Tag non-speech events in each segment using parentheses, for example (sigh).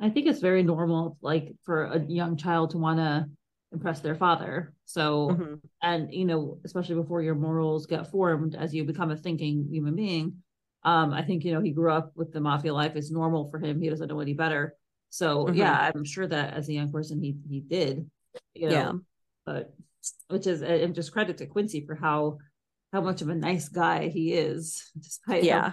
I think it's very normal, like for a young child to want to impress their father. So, Mhm. and you know, especially before your morals get formed as you become a thinking human being. Um, I think you know he grew up with the mafia life. It's normal for him. He doesn't know any better. So Mhm. yeah, I'm sure that as a young person he he did. You know, Yeah. but which is and just credit to Quincy for how how much of a nice guy he is, (laughs) despite Yeah.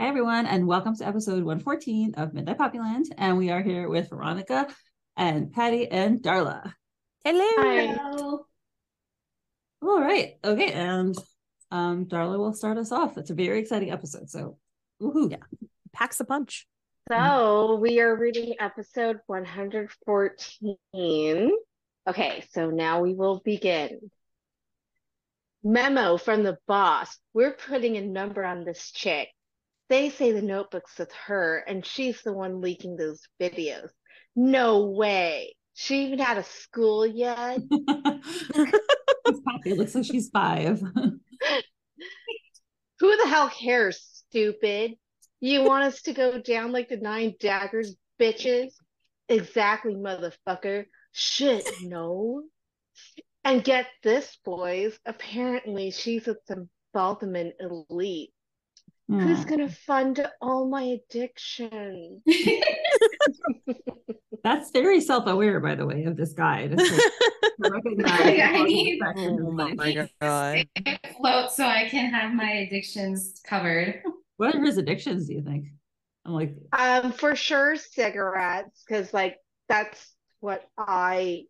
Hi everyone, and welcome to episode 114 of Midnight Poppy Land. And we are here with Veronica and Patty and Darla. Hello. All right. Okay, and um Darla will start us off. It's a very exciting episode. So woohoo. Yeah. Packs a punch. So we are reading episode 114. Okay, so now we will begin. Memo from the boss. We're putting a number on this chick. They say the notebook's with her and she's the one leaking those videos. No way. She even out of school yet? (laughs) It looks like she's five. (laughs) Who the hell cares, stupid? You want us to go down like the nine daggers, bitches? Exactly, motherfucker. Shit, no. And get this, boys. Apparently, she's with some Baltimore elite. Who's Hmm. gonna fund all my addictions? (laughs) That's very self-aware, by the way, of this guy. like, (laughs) I need- Oh my god. float so I can have my addictions covered. What are his addictions, do you think? I'm like, Um, for sure, cigarettes, because like that's what I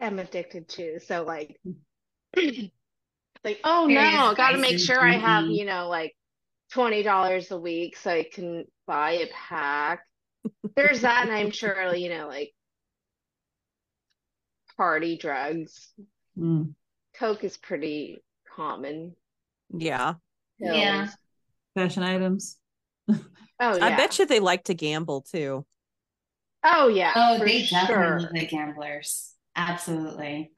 am addicted to. So like, (clears throat) like oh no, gotta make sure I have you know like twenty dollars a week so I can buy a pack. There's that, and I'm sure (laughs) you know like party drugs. hmm. Coke is pretty common. Yeah. Yeah. Fashion items. Oh yeah. I bet you they like to gamble too. Oh yeah. Oh, for they definitely sure. look like gamblers. Absolutely.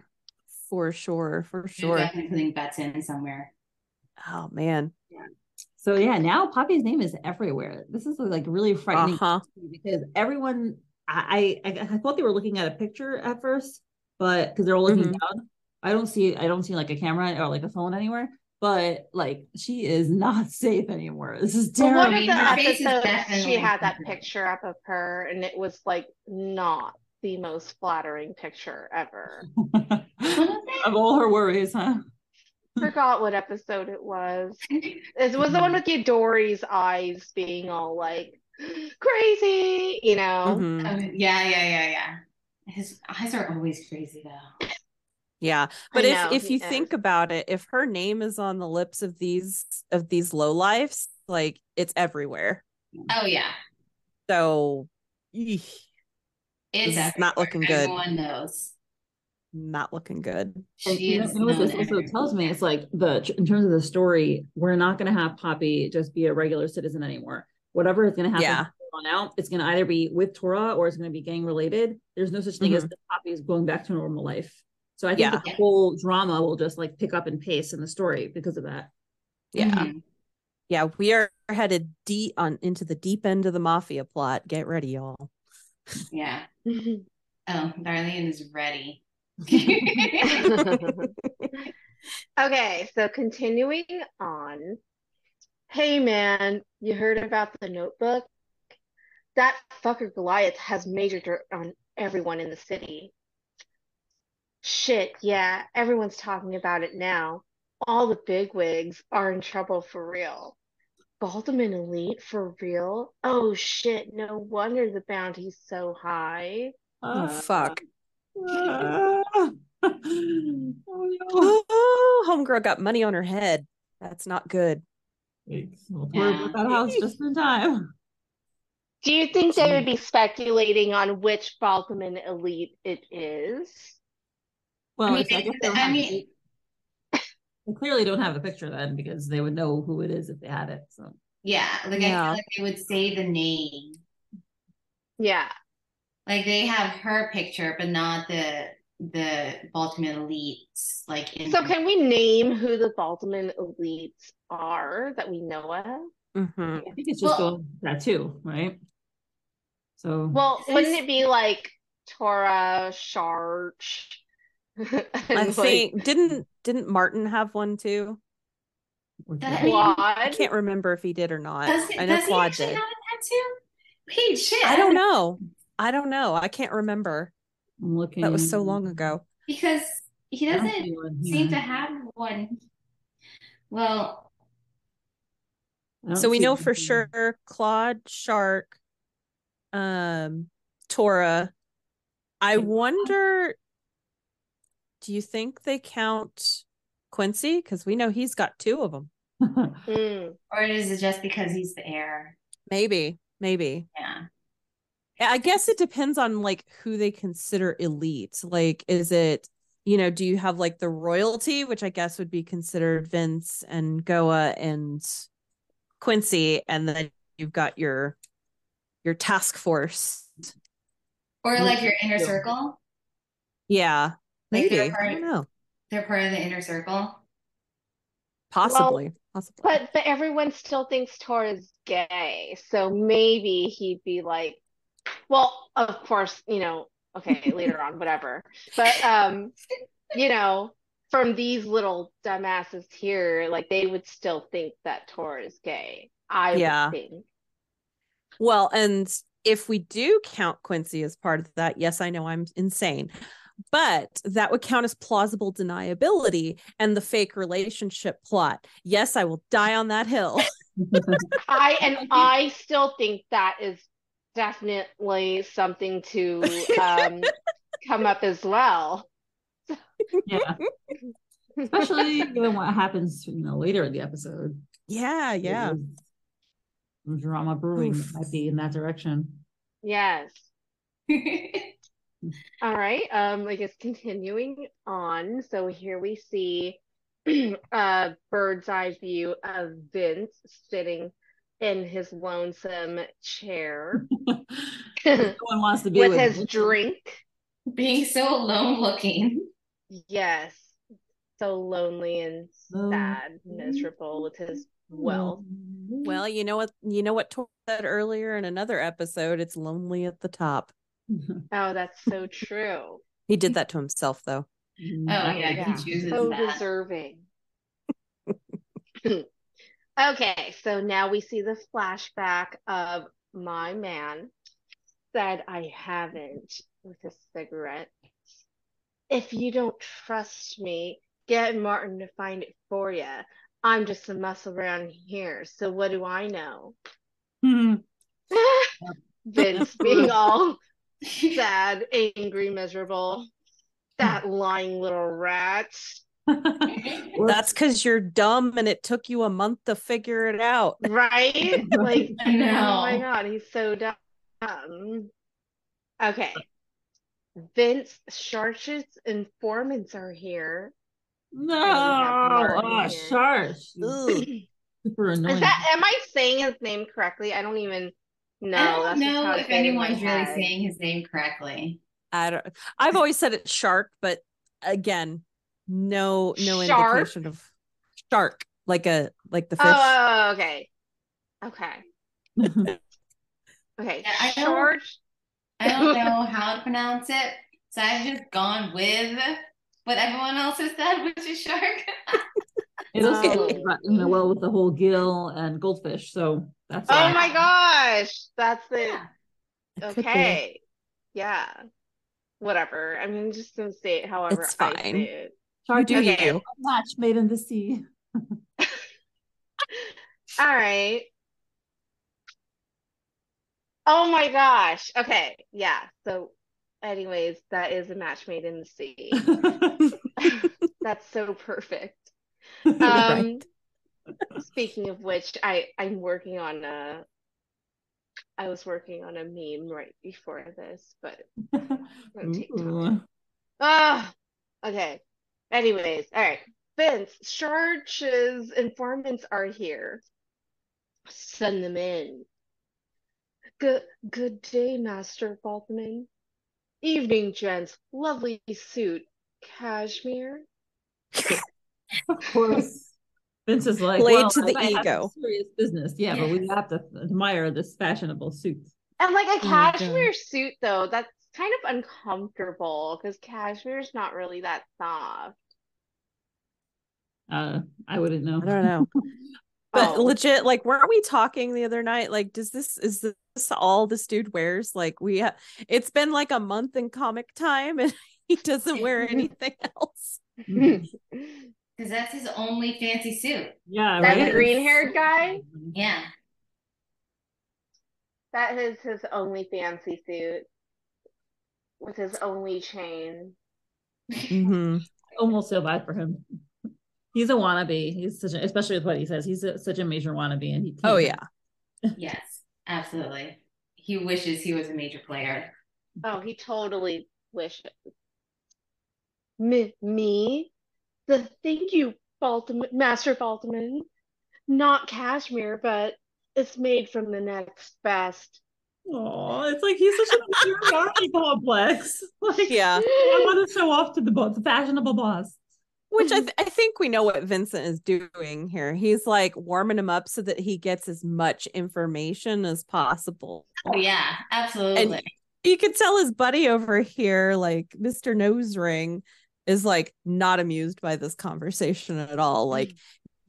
For sure. For They're sure. definitely putting bets in somewhere. Oh man. So yeah, now Poppy's name is everywhere. This is like really frightening Uh-huh. because everyone, I, I, I thought they were looking at a picture at first, but because they're all looking Mhm. down, I don't see, I don't see like a camera or like a phone anywhere. But like, she is (laughs) not safe anymore. This is Well, one terrible. of the her episodes, she had that picture up of her, and it was like not the most flattering picture ever. (laughs) of all her worries, huh? Forgot what episode it was. (laughs) It was the one with Yadori's eyes being all like crazy, you know. Mhm. Um, yeah, yeah, yeah, yeah. His eyes are always crazy though. Yeah. But I if know, if you is. think about it, if her name is on the lips of these of these low lives, like it's everywhere. Oh yeah. So eesh, It's not everywhere. looking good. Everyone knows. Not looking good. And She you know, is what this also tells me? It's like the in terms of the story, we're not going to have Poppy just be a regular citizen anymore. Whatever is going to happen Yeah. on out, it's going to either be with Tora or it's going to be gang related. There's no such thing as Poppy is going back to normal life. So I think Yeah. the whole drama will just like pick up and pace in the story because of that. Yeah. Mhm. Yeah, we are headed deep on into the deep end of the mafia plot. Get ready, y'all. Yeah. (laughs) Oh, Darlene is ready. (laughs) Okay, so continuing on. Hey man, you heard about the notebook? That fucker Goliath has major dirt on everyone in the city. Shit, yeah, everyone's talking about it now. All the bigwigs are in trouble for real. Baltimore Elite for real? Oh shit, no wonder the bounty's so high. Oh Uh, fuck. Uh, (laughs) oh no. Oh, homegirl got money on her head. That's not good. We're Yeah. that house just in time. Do you think they would be speculating on which Baltimore elite it is? Well, I mean, I guess they don't I mean- the- they clearly don't have a picture then because they would know who it is if they had it. So Yeah, like I Yeah. feel like they would say the name. Yeah. Like they have her picture, but not the the Baltimore elites. Like in So can we name who the Baltimore elites are that we know of? Mhm. I think it's just Well- going with that too, right? So Well, Yes. wouldn't it be like Tora, Sharch? (laughs) I and, like, think didn't didn't Martin have one too? with That- that- I can't remember if he did or not. does, I know does he did. have a tattoo? Wait, shit. I don't know. I don't know. I can't remember. I'm looking. That was so long ago. because he doesn't see seem to have one. Well, So we know for here. sure Claude, Shark, um, Tora. I wonder, do you think they count Quincy? Because we know he's got two of them. Mm. (laughs) or is it just because he's the heir? Maybe, maybe. Yeah. I guess it depends on like who they consider elite. Like, is it, you know, do you have like the royalty, which I guess would be considered Vince and Goa and Quincy, and then you've got your your task force. Or like your inner circle. Yeah, Like maybe. they're I don't know. They're part of the inner circle. Possibly. Possibly. But but everyone still thinks Tor is gay, so maybe he'd be like, well, of course, you know, okay, later on, (laughs) whatever. But um, you know, from these little dumbasses here, like they would still think that tor is gay. I Yeah. would think. Well, and if we do count Quincy as part of that, yes, I know I'm insane, but that would count as plausible deniability and the fake relationship plot. Yes, I will die on that hill. (laughs) I and (laughs) I still think that is definitely something to (laughs) um come up as well. (laughs) yeah. Especially given what happens, you know, later in the episode. Yeah, yeah. There's Drama brewing Oof. might be in that direction. Yes. (laughs) All right. Um, I guess continuing on. So here we see a (clears throat) bird's eye view of Vince sitting in his lonesome chair no with one wants to be his Vincent. drink. Being so alone looking. Yes. So lonely and sad, miserable with his wealth. Well, you know what you know what Tor said earlier in another episode, it's lonely at the top. (laughs) Oh, that's so true. He did that to himself though. Mm-hmm. Oh yeah, Yeah. he chooses So that. deserving. (laughs) okay, so now we see the flashback of my man said I haven't with a cigarette. If you don't trust me, get Martin to find it for you. I'm just a muscle around here, so what do I know? (laughs) (laughs) Vince being all sad, angry, miserable. That lying little rat. (laughs) That's because you're dumb and it took you a month to figure it out. Right? (laughs) Like, I know. oh my God, he's so dumb. Okay. Vince Sharch's informants are here. no, oh, here. Sharsh. Ugh. Super Is annoying. that, am I saying his name correctly? I don't even know. I don't That's just how know if been in my anyone's really saying his name correctly. I don't I've always said it's shark, but again, no no Shark? indication of shark, like a like the fish. Oh, okay. Okay. (laughs) Okay. Yeah, I don't- George. I don't (laughs) know how to pronounce it, so I've just gone with what everyone else has said, (laughs) which is shark. It also Oh. goes, you well with the whole gill and goldfish, so that's Oh why. my gosh. That's the Yeah. It okay. Yeah. Whatever. I mean, just gonna say it however It's I say it. You do you. match made in the sea. (laughs) All right. Oh my gosh. Okay. Yeah. So, anyways, that is a match made in the sea. (laughs) That's so perfect. (laughs) Um, Right. speaking of which, I I'm working on a I was working on a meme right before this, but it's gonna take time. Ooh. Ah, okay. Anyways, all right. Vince, Sharch's informants are here. Send them in. Good good day, Master Baltimore. Evening, gents. Lovely suit. Cashmere. Of course. Vince is like, Played well, to the might have some ego. serious business. Yeah, but we have to admire this fashionable suit. And like a Oh cashmere suit, though, that's kind of uncomfortable because cashmere's not really that soft. Uh, I wouldn't know. I don't know. (laughs) But Oh. legit, like, weren't we talking the other night? Like, does this is this all this dude wears? Like, we ha- it's been like a month in comic time, and (laughs) he doesn't wear (laughs) anything else. Because that's his only fancy suit. Yeah, That right. green-haired guy? Yeah. That is his only fancy suit with his only chain. Mhm. Almost feel bad for him. He's a wannabe. He's such a, especially with what he says. He's a, such a major wannabe, and he. Oh can't- yeah, (laughs) Yes, absolutely. He wishes he was a major player. Oh, he totally wishes. Me, me? The thank you, Baltimore, Master Baltimore. Not cashmere, but it's made from the next best. Oh, it's like he's such a superiority complex. (laughs) Like, yeah. I want to show off to the boss, the fashionable boss. Which I mm-hmm. th- I think we know what Vincent is doing here. He's like warming him up so that he gets as much information as possible. Oh yeah, absolutely. And you could tell his buddy over here, like Mr. Nose Ring, is like not amused by this conversation at all. Like mm.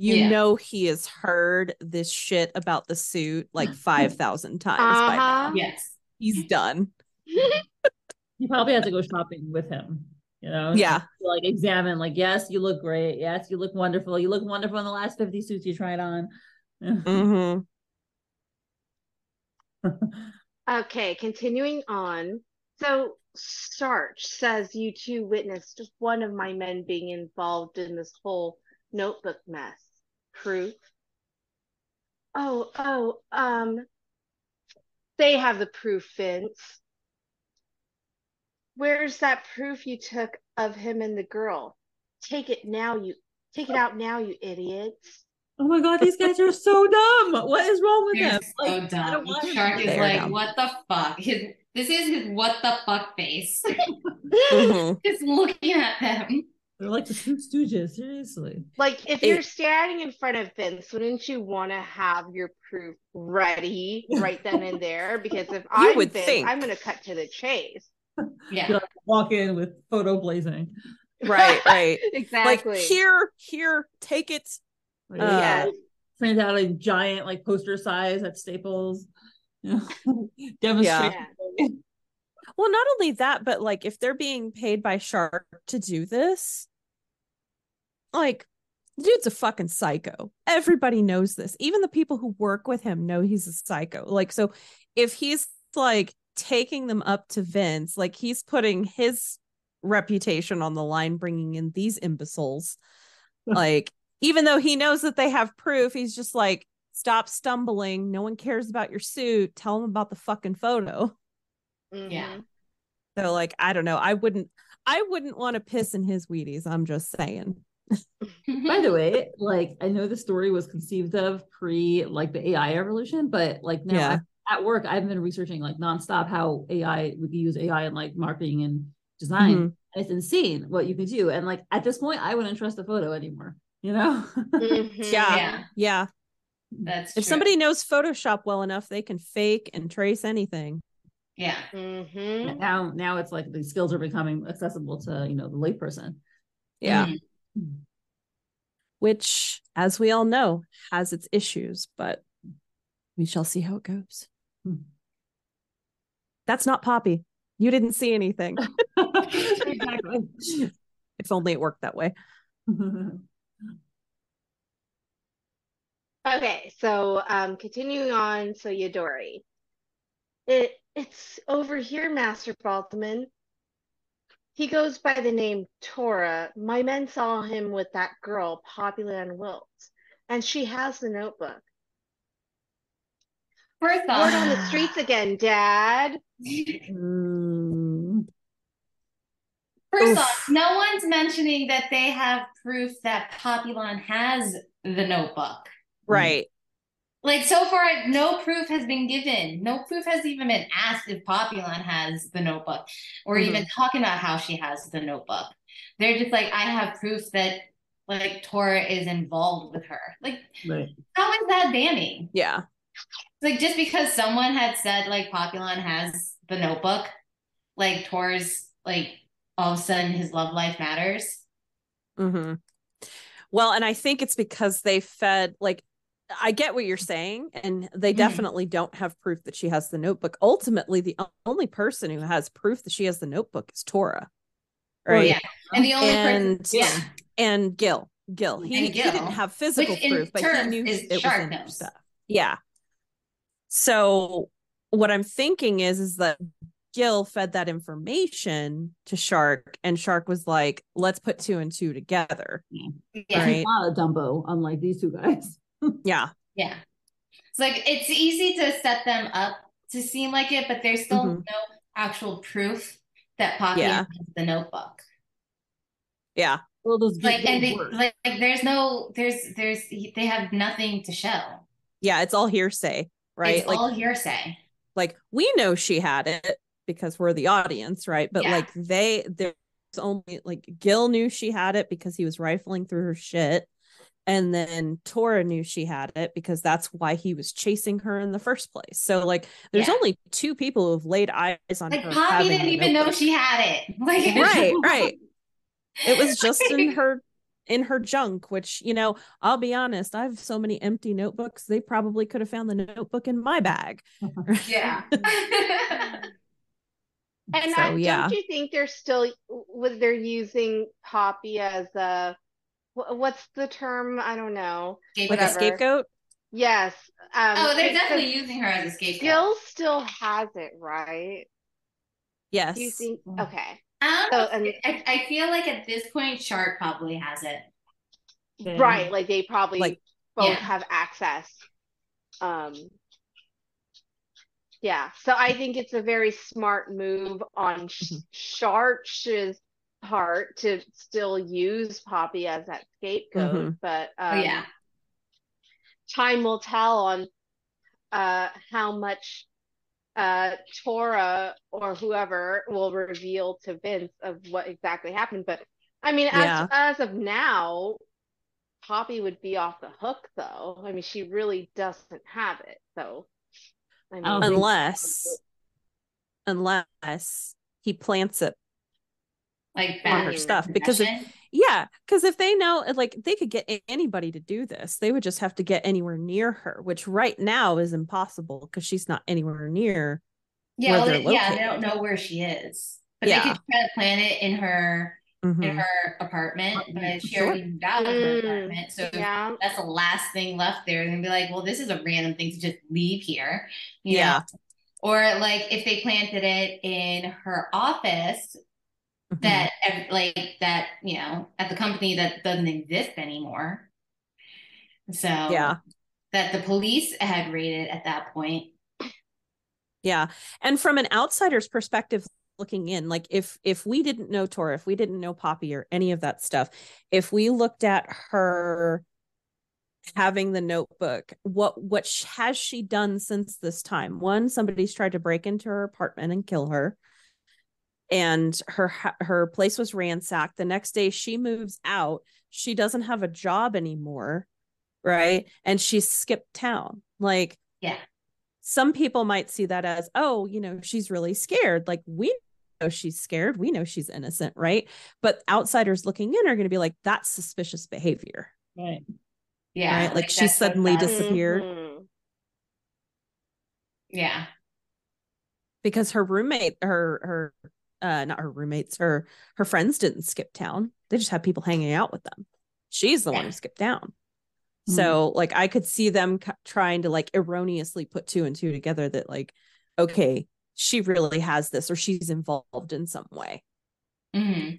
You Yeah. know he has heard this shit about the suit like (laughs) five thousand times by now. Uh-huh. yes. He's done. (laughs) You probably have to go shopping with him. You know, Yeah. To, like examine, like, yes, you look great. Yes, you look wonderful. You look wonderful in the last fifty suits you tried on. hmm (laughs) Okay, continuing on. So, Sharch says you two witnessed just one of my men being involved in this whole notebook mess. Proof? Oh, oh, um, they have the proof, Vince. Where's that proof you took of him and the girl? Take it now, you take it out now, you idiots. Oh my god, these guys are so dumb. What is wrong with They're them? so Like, dumb. don't Shark is They're like, dumb. what the fuck? His this is his what the fuck face. hmm (laughs) (laughs) Just looking at them. They're like the two stooges, seriously. Like, if It- you're standing in front of Vince, wouldn't you want to have your proof ready (laughs) right then and there? Because if I'm would Vince, think. I'm going to cut to the chase. (laughs) Yeah. Like, walk in with photo blazing. Right, (laughs) right. exactly. Like here, here, take it. Like, Uh, Yes. print out a giant like poster size at Staples. You know, demonstrate. Yeah. Well, not only that, but like if they're being paid by Shark to do this, like the dude's a fucking psycho. Everybody knows this. Even the people who work with him know he's a psycho. Like, so if he's like taking them up to Vince, like he's putting his reputation on the line, bringing in these imbeciles. (laughs) like, even though he knows that they have proof, he's just like, stop stumbling. No one cares about your suit. Tell them about the fucking photo. Yeah. Mhm. So like I don't know. I wouldn't I wouldn't want to piss in his Wheaties. I'm just saying. By the way, like I know the story was conceived of pre like the AI revolution, but like now Yeah. At work I've been researching like nonstop how AI we can use AI in like marketing and design. Mhm. And it's insane what you can do. And like at this point, I wouldn't trust a photo anymore. You know? Mhm. (laughs) Yeah. Yeah. Yeah. That's If true. somebody knows Photoshop well enough, they can fake and trace anything. Yeah. Mhm. now now it's like the skills are becoming accessible to you know the layperson. Yeah. Mhm. Which, as we all know, has its issues, but we shall see how it goes. That's not Poppy. You didn't see anything. (laughs) exactly. if only it worked that way. (laughs) Okay, so um, continuing on, so Yadori. It it's over here, Master Baltimore. He goes by the name Tora. My men saw him with that girl, Poppy Ann Wilkes, and she has the notebook. First off, Word on the streets again, Dad. Mm, first Oof. off, no one's mentioning that they have proof that Poppy Ann has the notebook. Right. Like so far, no proof has been given. No proof has even been asked if Poppy Ann has the notebook, or even talking about how she has the notebook. They're just like, I have proof that like Tora is involved with her. Like, right. how is that damning? Yeah. Like just because someone had said like Poppy Ann has the notebook, like Tor's like all of a sudden his love life matters. mm-hmm. Well, and I think it's because they fed like I get what you're saying, and they Mhm. definitely don't have proof that she has the notebook. Ultimately, the only person who has proof that she has the notebook is Tora, Well, right? yeah. And the only And- person, yeah, And Gil, Gil, he, And he didn't have physical which proof, but he knew is it was in knows. stuff. Yeah. So what I'm thinking is, is that Gil fed that information to Shark, and Shark was like, "Let's put two and two together." yeah, Right. He's not a Dumbo, unlike these two guys. (laughs) Yeah. yeah. It's like it's easy to set them up to seem like it, but there's still Mhm. no actual proof that Poppy Yeah. has the notebook. Yeah. Well, those Like, and they, like, like, there's no, there's, there's, they have nothing to show. Yeah. It's all hearsay, right? It's like, all hearsay. like we know she had it because we're the audience, right? But Yeah. like they, there's only like Gil knew she had it because he was rifling through her shit. And then Tora knew she had it because that's why he was chasing her in the first place. So like there's Yeah. only two people who've laid eyes on Like her. Poppy didn't even know she had it. (laughs) Like, Right, right. It was (laughs) just in her in her junk, which, you know, I'll be honest, I have so many empty notebooks. They probably could have found the notebook in my bag. (laughs) Yeah. And So, I, yeah. don't you think they're still was they're using Poppy as a what's the term? I don't know. Like Whatever. a scapegoat. Yes. Um, oh, they're because definitely using her as a scapegoat. Gil still has it, right? Yes. Do you think? Okay. I. So, and- I, I feel like at this point, Shark probably has it. Right. Like they probably Like- both Yeah. have access. Um. Yeah. So I think it's a very smart move on Sh- Mhm. Sharch's part to still use Poppy as that scapegoat, Mhm. but Oh, um, yeah. time will tell on uh how much uh Tora or whoever will reveal to Vince of what exactly happened. But I mean, as Yeah. as of now, Poppy would be off the hook though. I mean, she really doesn't have it. So I mean, unless (laughs) unless he plants it Like on her stuff because if, yeah because if they know like they could get anybody to do this they would just have to get anywhere near her which right now is impossible because she's not anywhere near yeah, where well, they're yeah, they don't know where she is, but Yeah. they could try to plan it in her in Mhm. her apartment. But she Sure. already moved out of her Mm, apartment, so yeah. that's the last thing left there. And be like, well, this is a random thing to just leave here, you know? Yeah. Or like if they planted it in her office, Mhm. that like that you know at the company that doesn't exist anymore. So yeah that the police had raided at that point. Yeah. And from an outsider's perspective looking in, like if if we didn't know Tora, if we didn't know Poppy or any of that stuff, if we looked at her having the notebook, what what has she done since this time? One, somebody's tried to break into her apartment and kill her. And her her place was ransacked. The next day she moves out. She doesn't have a job anymore, right? And she skipped town. Like Yeah. some people might see that as oh you know she's really scared like we know she's scared we know she's innocent right but outsiders looking in are going to be like that's suspicious behavior Right. Yeah. Right, like she that's so suddenly sad. dis- disappeared. Mhm. Yeah. because her roommate her her uh not her roommates her her friends didn't skip town. They just had people hanging out with them. She's the one who skipped town Mhm. so like i could see them c- trying to like erroneously put two and two together that like okay she really has this or she's involved in some way. Hmm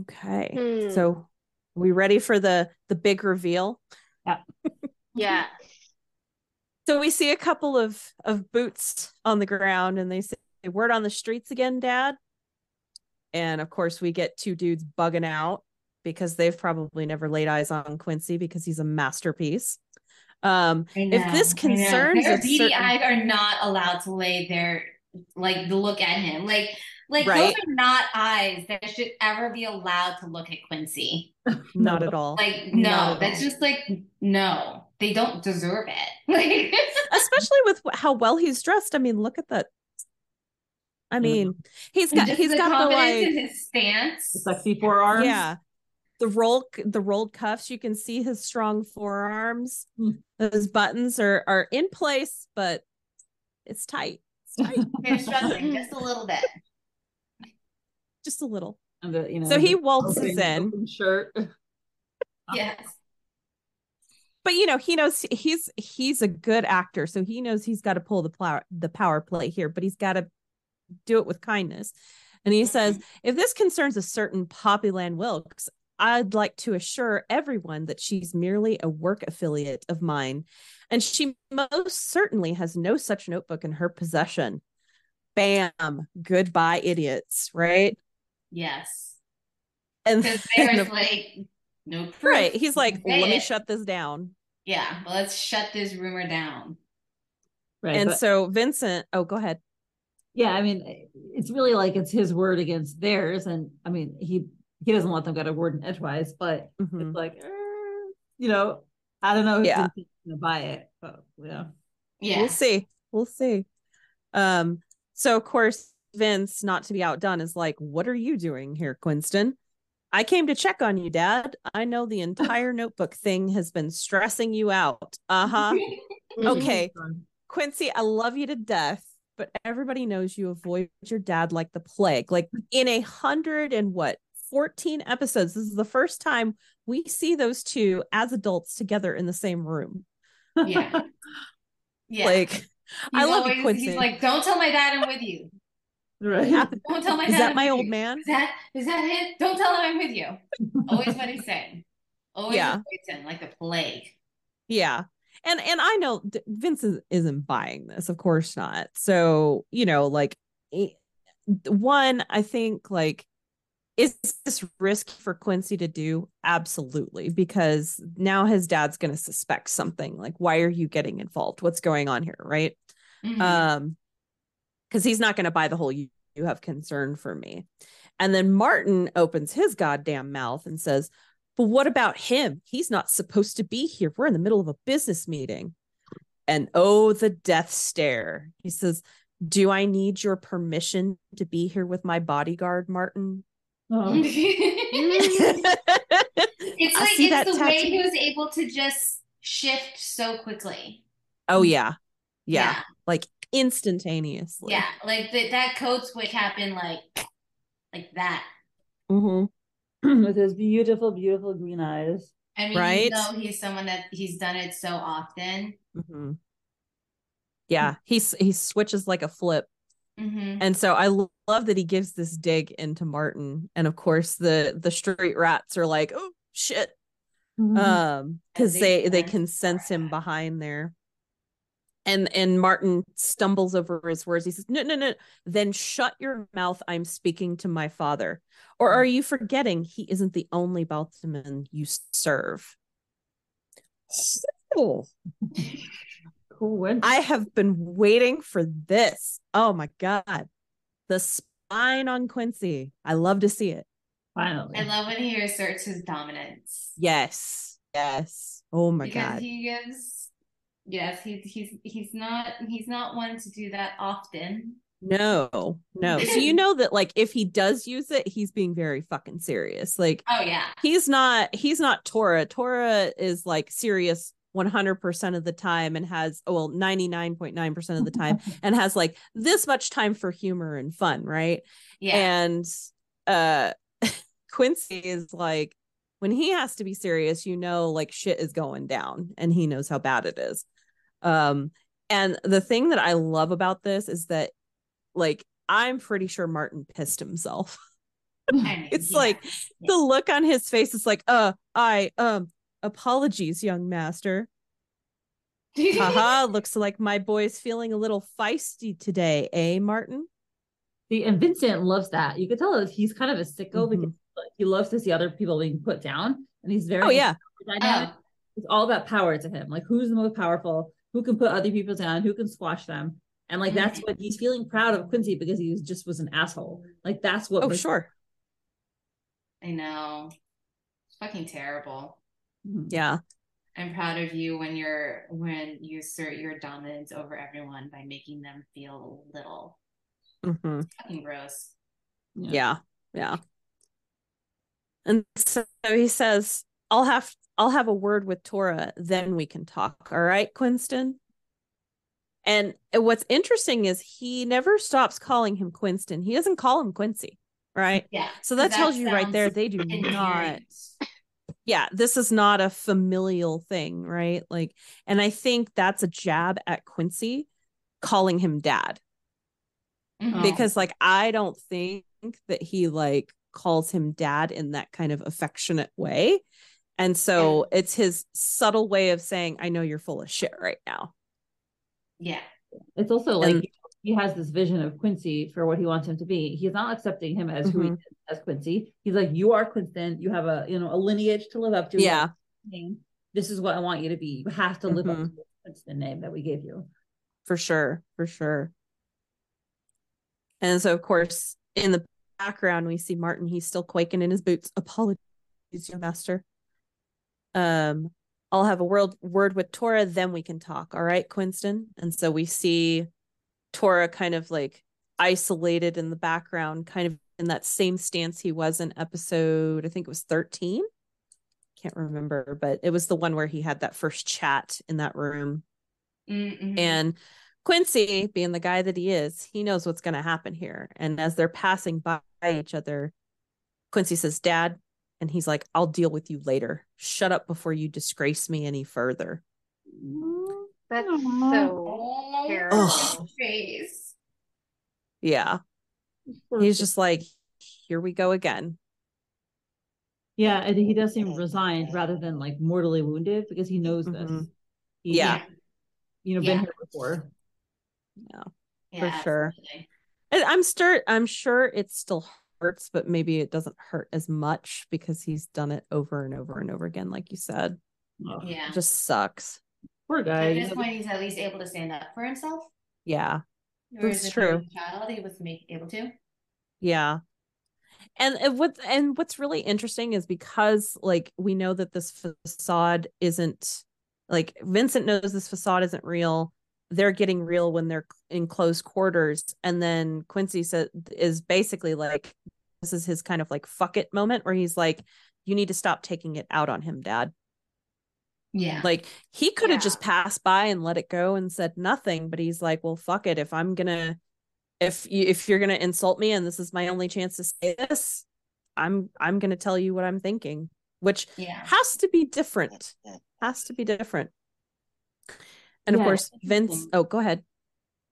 okay. Hmm. so are we ready for the the big reveal? Yeah (laughs) yeah. So we see a couple of of boots on the ground and they say word on the streets again, dad. And of course we get two dudes bugging out because they've probably never laid eyes on Quincy because he's a masterpiece. Um if this know, I know. concerns their beady certain- eyes are not allowed to lay their like look at him. Like like Right. those are not eyes that should ever be allowed to look at Quincy. (laughs) not at all. Like no, at that's all. just like no, they don't deserve it. Like (laughs) Especially with how well he's dressed. I mean, look at that. I mean, he's got just he's the got the confidence in like his stance. Sexy forearms. yeah. The roll the rolled cuffs, you can see his strong forearms. Hmm. Those buttons are are in place, but it's tight. It's tight. (laughs) They're struggling (laughs) just a little bit. just a little. And the, you know, So he waltzes open- in. open shirt. (laughs) Yes. But you know, he knows he's he's a good actor, so he knows he's got to pull the power the power play here, but he's got to do it with kindness. And he says, mm-hmm. if this concerns a certain Poppy Ann Wilkes, I'd like to assure everyone that she's merely a work affiliate of mine, and she most certainly has no such notebook in her possession. Bam, goodbye, idiots, right? Yes. And Because (laughs) then, there's like no proof. right, he's like, Say let me shut this down. Yeah, but let's shut this rumor down. Right. and but- so Vincent, oh, go ahead. Yeah, I mean, it's really like it's his word against theirs. And I mean, he he doesn't let them get a word in edgewise, but Mhm. it's like, eh, you know, I don't know if Yeah. Vincent's gonna buy it, but yeah. Yeah. We'll see. We'll see. Um, so of course, Vince, not to be outdone, is like, What are you doing here, Quinston? I came to check on you, Dad. I know the entire (laughs) notebook thing has been stressing you out. Uh-huh. (laughs) Okay. Quincy, I love you to death, but everybody knows you avoid your dad like the plague. Like in a hundred and what 14 episodes, this is the first time we see those two as adults together in the same room. Yeah. (laughs) Yeah. Like, He's I love always- Quincy. He's like, don't tell my dad I'm with you. Right. Don't tell my dad. is that I'm my old you. man? Is that is that it? Don't tell him I'm with you. Always what he's saying. Always Yeah. like the plague. Yeah. And and I know Vince is, isn't buying this, of course not. So, you know, like one, I think like is this risky for Quincy to do? Absolutely, because now his dad's going to suspect something. Like, why are you getting involved? What's going on here, right? Mhm. Um, because he's not going to buy the whole you, you have concern for me. And then Martin opens his goddamn mouth and says, But what about him? He's not supposed to be here. We're in the middle of a business meeting. And oh, the death stare. He says, Do I need your permission to be here with my bodyguard, Martin? Oh, (laughs) it's I like see that it's the way he was able to just shift so quickly. oh, yeah. Yeah. Like instantaneously. Yeah, like the, that code switch happened like like that. hmm (clears throat) with his beautiful, beautiful green eyes. I mean, Right? you know he's someone that he's done it so often. hmm Yeah. He's he switches like a flip. hmm And so I lo- love that he gives this dig into Martin. And of course the the street rats are like, oh shit. Mm-hmm. Um, because they they they can sense him behind there. And and Martin stumbles over his words. He says, No, no, no, then shut your mouth. I'm speaking to my father. Or are you forgetting he isn't the only Baltimore you serve? Cool. I have been waiting for this. Oh my god. The spine on Quincy. I love to see it. Finally. I love when he asserts his dominance. Yes. Yes. Oh my because god. he gives yes, he's he's he's not he's not one to do that often. No, no. So you know that like if he does use it, he's being very fucking serious. Like Oh yeah. he's not he's not Tora. Tora is like serious 100% of the time and has oh, well 99.9% of the time (laughs) and has like this much time for humor and fun, right? Yeah. And uh (laughs) Quincy is like when he has to be serious, you know like shit is going down and he knows how bad it is. Um and the thing that I love about this is that like I'm pretty sure Martin pissed himself. (laughs) It's yeah. like the look on his face is like, uh, I um apologies, young master. Haha, (laughs) looks like my boy's feeling a little feisty today, eh, Martin? See, and Vincent loves that. You could tell that he's kind of a sicko Mhm. because he loves to see other people being put down, and he's very Oh yeah. dynamic. it's all about power to him. Like who's the most powerful, who can put other people down, who can squash them. And like that's what he's feeling proud of Quincy because he was just was an asshole. Like that's what Oh makes- sure. I know. It's fucking terrible. Mhm. Yeah. I'm proud of you when you're when you assert your dominance over everyone by making them feel little. hmm Fucking gross. Yeah. Yeah. And so he says, I'll have I'll have a word with Tora, then we can talk. All right, Quinston. And what's interesting is he never stops calling him Quinston. He doesn't call him Quincy, right? Yeah. So that, tells you right there they do not (laughs) yeah, this is not a familial thing, right? Like, and I think that's a jab at Quincy calling him dad Mhm. because, like, I don't think that he like calls him dad in that kind of affectionate way. And so it's his subtle way of saying, I know you're full of shit right now. yeah. It's also like And- he has this vision of Quincy for what he wants him to be. He's not accepting him as who he Mhm. is as Quincy. He's like, you are Quinston. You have a you know a lineage to live up to. Yeah. have a name. This is what I want you to be. You have to live up Mhm. to the Quinston name that we gave you. for sure for sure and so of course in the background we see martin he's still quaking in his boots apologies your master um i'll have a world word with tora then we can talk all right quinston and so we see tora kind of like isolated in the background kind of in that same stance he was in episode i think it was 13 can't remember but it was the one where he had that first chat in that room Mhm. and Quincy, being the guy that he is, he knows what's going to happen here. And as they're passing by each other, Quincy says, Dad. And he's like, I'll deal with you later. Shut up before you disgrace me any further. That's so Oh, terrible. Face. Yeah. He's just like, here we go again. yeah, and he does seem resigned rather than like mortally wounded because he knows this. Mhm. He's, Yeah. you know, Yeah. been here before. Yeah, for sure. absolutely. And I'm sure I'm sure it still hurts, but maybe it doesn't hurt as much because he's done it over and over and over again, like you said. Ugh, Yeah. It just sucks. Poor guy. At this point, he's at least able to stand up for himself. Yeah. Whereas That's true. he was a child, he was able to. Yeah. And it, what and what's really interesting is because like we know that this facade isn't like Vincent knows this facade isn't real. They're getting real when they're in close quarters, and then Quincy said is basically like this is his kind of like fuck it moment where he's like, you need to stop taking it out on him, Dad. Yeah. Like he could have Yeah. just passed by and let it go and said nothing, but he's like, well, fuck it. If I'm gonna, if you if you're gonna insult me and this is my only chance to say this, I'm I'm gonna tell you what I'm thinking, which yeah. has to be different. Has to be different. And of course, Vince. Oh, go ahead.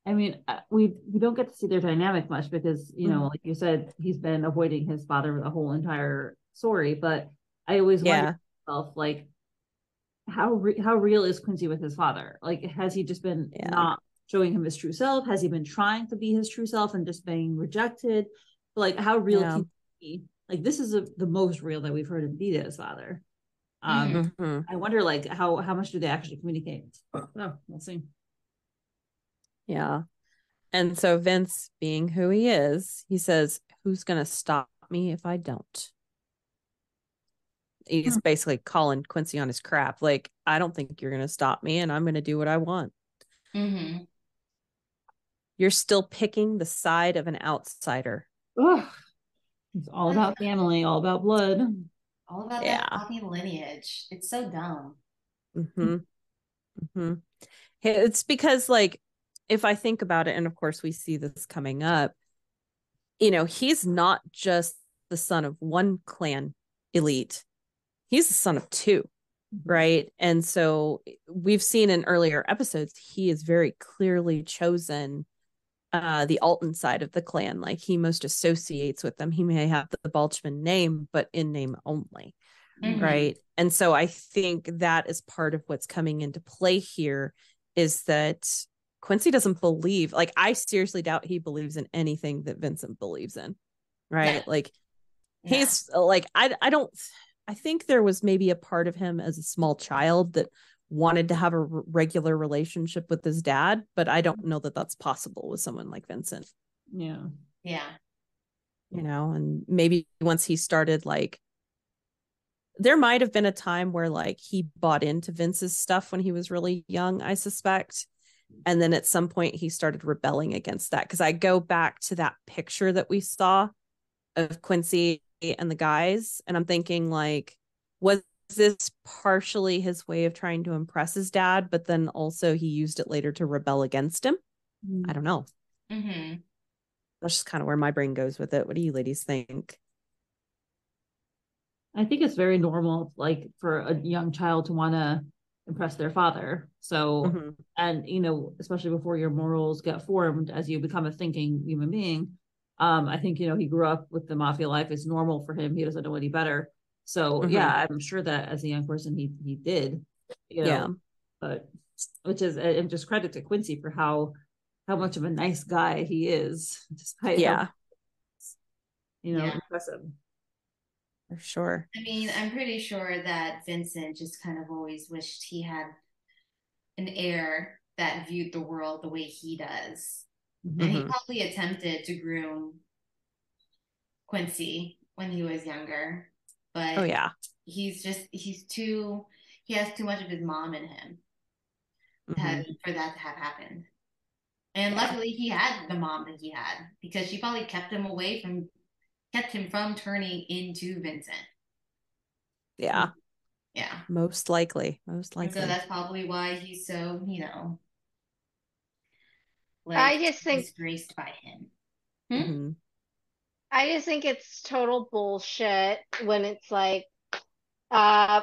I mean, uh, we we don't get to see their dynamic much because you know, Mhm. like you said, he's been avoiding his father the whole entire story. But I always Yeah. wonder myself, like, how re- how real is Quincy with his father? Like, has he just been Yeah. not showing him his true self? Has he been trying to be his true self and just being rejected? Like, how real Yeah. can he be? Like, this is a, the most real that we've heard him be to his father. Um, Mhm. I wonder, like, how how much do they actually communicate? Oh, we'll see. Yeah. And so Vince, being who he is, he says, Who's going to stop me if I don't? He's Hmm. basically calling Quincy on his crap. Like, I don't think you're going to stop me and I'm going to do what I want. Mm-hmm. You're still picking the side of an outsider. Ugh. It's all about family, all about blood. All about Yeah. that fucking lineage. It's so dumb. hmm hmm It's because, like, if I think about it, and of course we see this coming up, you know, he's not just the son of one clan elite, he's the son of two, right? And so we've seen in earlier episodes, he is very clearly chosen uh the Alton side of the clan, like he most associates with them. He may have the Balchman name, but in name only, Mhm. right and so i think that is part of what's coming into play here is that quincy doesn't believe like i seriously doubt he believes in anything that vincent believes in right Yeah. like Yeah. he's like i i don't i think there was maybe a part of him as a small child that wanted to have a r- regular relationship with his dad but i don't know that that's possible with someone like vincent Yeah. Yeah. you know and maybe once he started like there might have been a time where like he bought into vince's stuff when he was really young i suspect and then at some point he started rebelling against that because i go back to that picture that we saw of quincy and the guys and i'm thinking like was this partially his way of trying to impress his dad but then also he used it later to rebel against him i don't know hmm that's just kind of where my brain goes with it what do you ladies think I think it's very normal, like for a young child to want to impress their father. So, Mhm. and you know, especially before your morals get formed as you become a thinking human being. Um, I think you know he grew up with the mafia life. It's normal for him. He doesn't know any better. So Mhm. yeah, I'm sure that as a young person he he did. You know, Yeah. But which is and just credit to Quincy for how how much of a nice guy he is, (laughs) despite how, yeah (laughs) you know Yeah. impressive. for sure I mean, I'm pretty sure that Vincent just kind of always wished he had an heir that viewed the world the way he does. And he Mhm. probably attempted to groom Quincy when he was younger, but oh yeah he's just he's too he has too much of his mom in him to Mhm. have- for that to have happened. And Yeah. luckily he had the mom that he had because she probably kept him away from kept him from turning into Vincent. yeah Yeah. most likely most And likely so that's probably why he's so, you know, I just think- disgraced by him. Mhm. I just think it's total bullshit when it's like, uh,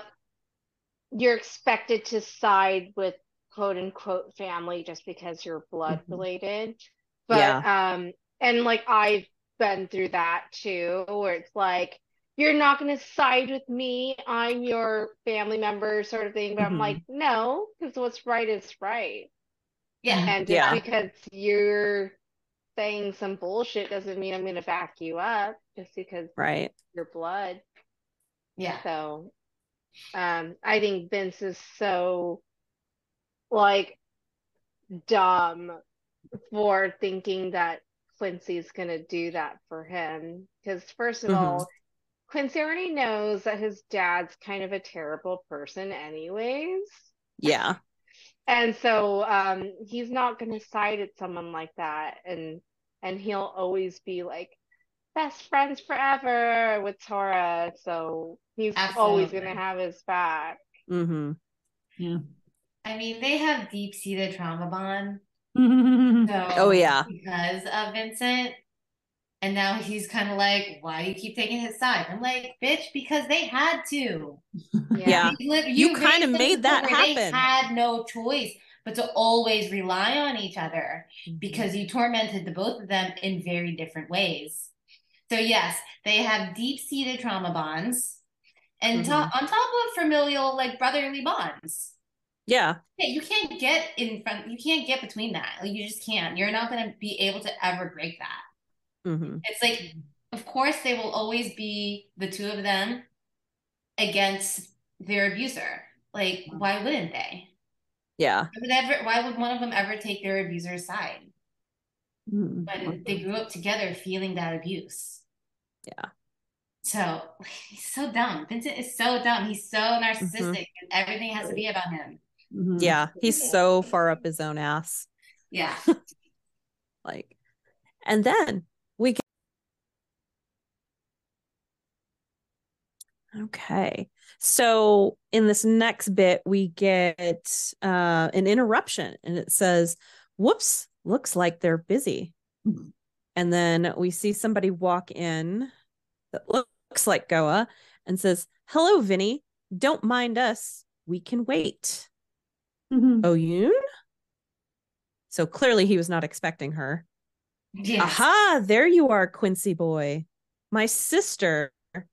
you're expected to side with quote unquote family just because you're blood Mhm. related. But um, and like I've been through that too, where it's like, you're not going to side with me. I'm your family member, sort of thing. But I'm Mhm. like, no, because what's right is right. Yeah. And just Yeah. because you're saying some bullshit doesn't mean I'm going to back you up just because right you're blood. Yeah. So, um, I think Vince is so like dumb for thinking that Quincy's gonna do that for him. Because first of Mhm. all, Quincy already knows that his dad's kind of a terrible person, anyways. yeah And so um he's not gonna side at someone like that and and he'll always be like best friends forever with Tora. So he's always gonna have his back. Mm-hmm. Yeah. I mean, they have deep seated trauma bond. yeah. (laughs) So Oh, yeah. because of Vincent. And now he's kind of like, why do you keep taking his side? I'm like, bitch, because they had to. (laughs) Yeah. You You kinda made that happen. They had no choice but to always rely on each other because you tormented the both of them in very different ways. So yes, they have deep-seated trauma bonds, and to- Mhm. on top of familial, like brotherly bonds. yeah Yeah, you can't get in front. You can't get between that. Like you just can't. You're not going to be able to ever break that. Hmm It's like, of course, they will always be the two of them against their abuser. Like, why wouldn't they? yeah Why would ever? Why would one of them ever take their abuser's side But they grew up together feeling that abuse? Yeah. So he's so dumb. Vincent is so dumb. He's so narcissistic, Mm-hmm. and everything has to be about him. Mhm. yeah he's so far up his own ass Yeah. (laughs) like and then we get okay. So in this next bit we get uh an interruption and it says whoops looks like they're busy. Mhm. and then we see somebody walk in that looks like goa and says hello vinny. Don't mind us. We can wait. Mhm. oyuun? So clearly he was not expecting her Yes. Aha, there you are, Quincy boy. My sister. that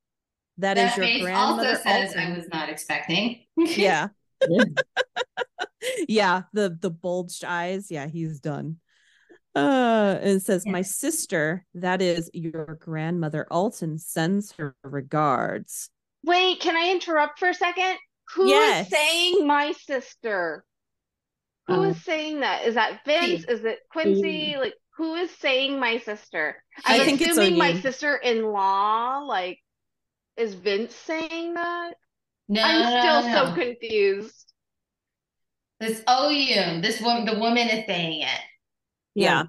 That is your grandmother. also says Alton. I was not expecting. yeah. Yeah. (laughs) (laughs) yeah, the the bulged eyes. Yeah, he's done. Uh, and it says, Yeah. My sister, that is your grandmother Alton, sends her regards. Wait, can I interrupt for a second? Who is Yes. saying my sister? Who is Uh, saying that? Is that Vince? Is it Quincy? Like, who is saying my sister? I I'm think it's assuming my sister-in-law. Like, is Vince saying that? No, I'm no, still no. so confused. This Oyuun, this woman, the woman is saying it. Yeah.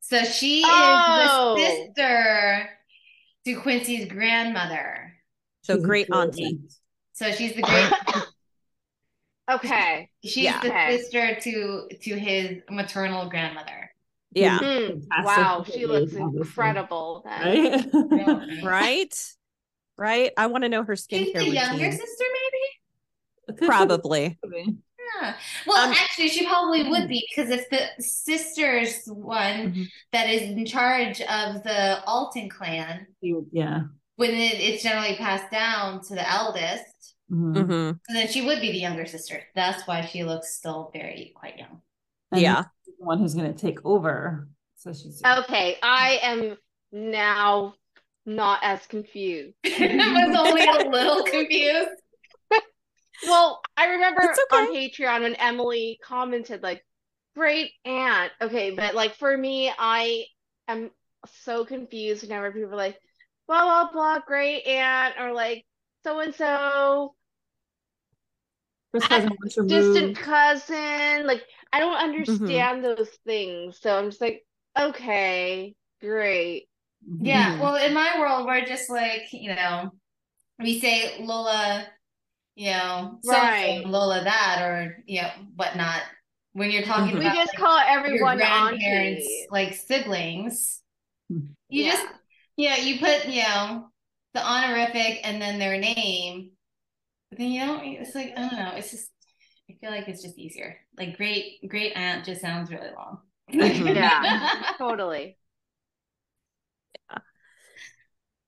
So she Oh. is the oh. sister to Quincy's grandmother. So great great auntie. So she's the great (coughs) Okay. she's Yeah. the Okay. sister to to his maternal grandmother. Yeah. Hmm. Wow, she looks incredible. Right? Right? Right? I want to know her She's skincare the younger routine. sister, maybe? Probably. (laughs) Yeah. Well, Um, actually, she probably would be because it's the sister's one Mhm. that is in charge of the Alton clan. yeah. When it, it's generally passed down to the eldest, Mhm. Mhm. so then she would be the younger sister. That's why she looks still very quite young. And Yeah. She's the one who's gonna take over. So she's Okay, I am now not as confused. (laughs) (laughs) I was only a little confused. Well, I remember okay. on Patreon when Emily commented like, "Great aunt." Okay, but like for me, I am so confused whenever people are like, "Blah blah blah, great aunt," or like so and so first cousin was distant cousin. Like I don't understand those things, so I'm just like, okay, great. Yeah, well, in my world, we're just like, you know, we say Lola, you know, Right. Lola that, or, you know, whatnot. When you're talking Mhm. We about just like, call everyone grandparents, auntie. like siblings, you Yeah. just, you know, you put, you know, the honorific and then their name. But then you don't, it's like, I don't know, it's just, I feel like it's just easier. Like great, great aunt just sounds really long. Mhm. Yeah. (laughs) Totally.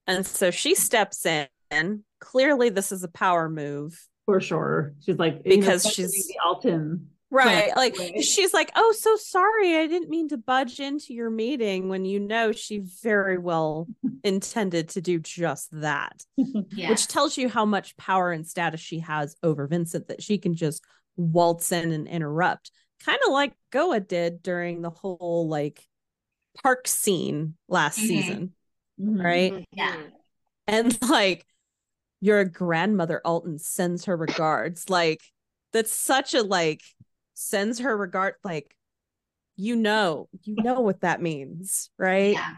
And so she steps in. Clearly, this is a power move. for sure. She's like Because she's- the Alton. Right. Yeah, Like right. she's like, oh, so sorry. I didn't mean to budge into your meeting when you know she very well (laughs) intended to do just that, (laughs) Yeah. which tells you how much power and status she has over Vincent that she can just waltz in and interrupt, kind of like Goa did during the whole like park scene last Mhm. season. Mhm. Right. Yeah. Mhm. And like your grandmother Alton sends her regards. Like that's such a like sends her regard like you know, you know what that means, right? Yeah.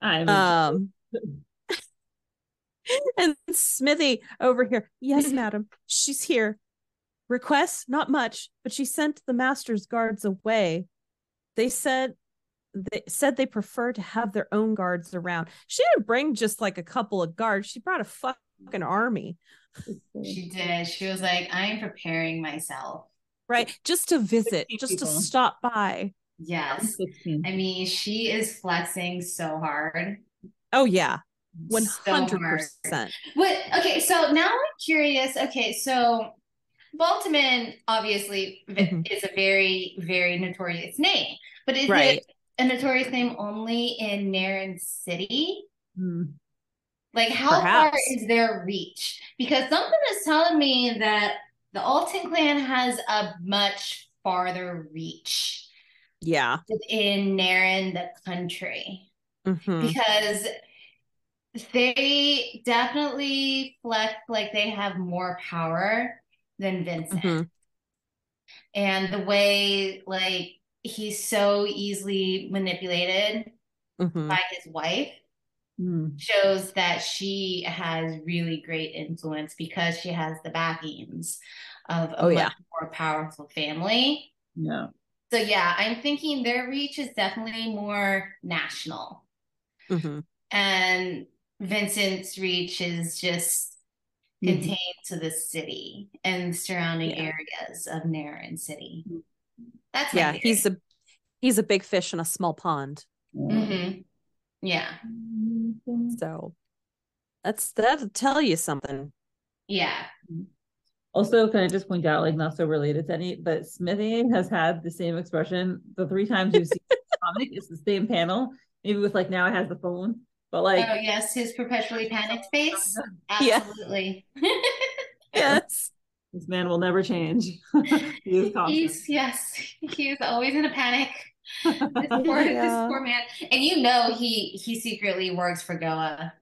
I mean, Um (laughs) and Smithy over here. Yes, madam. She's here. Requests not much, but she sent the master's guards away. They said they said they prefer to have their own guards around. She didn't bring just like a couple of guards. She brought a fucking army, She did. She was like, I am preparing myself. right? Just to visit, 16 just to stop by. Yes. I mean, she is flexing so hard. Oh yeah, hundred hard. percent. What? Okay, so now I'm curious. Okay, so Baltimore obviously Mhm. is a very, very notorious name, but is Right. it a notorious name only in Nairn City? Mm. Like, how far is their reach? Because something is telling me that the Alton clan has a much farther reach Yeah. within Nairn, the country. Mhm. because they definitely flex like they have more power than Vincent. Mhm. And the way like he's so easily manipulated Mhm. by his wife Mm. shows that she has really great influence because she has the backings of a Oh, much yeah. more powerful family. Yeah. So yeah, I'm thinking their reach is definitely more national. Mhm. and Vincent's reach is just Mhm. contained to the city and surrounding Yeah. areas of Nairn City. That's Yeah, theory. he's a he's a big fish in a small pond. Yeah. Mhm. Yeah. So That's that'll tell you something. Yeah. Also, can I just point out, like, not so related to any, but Smithy has had the same expression the three times you've seen the (laughs) comic. It's the same panel. Maybe with like now it has the phone, but like, oh yes, his perpetually panicked face. Yeah. Absolutely. (laughs) (laughs) Yes. this man will never change. (laughs) he is constant. He's yes, he's always in a panic. This poor, Yeah. this poor man, and you know he he secretly works for Goa.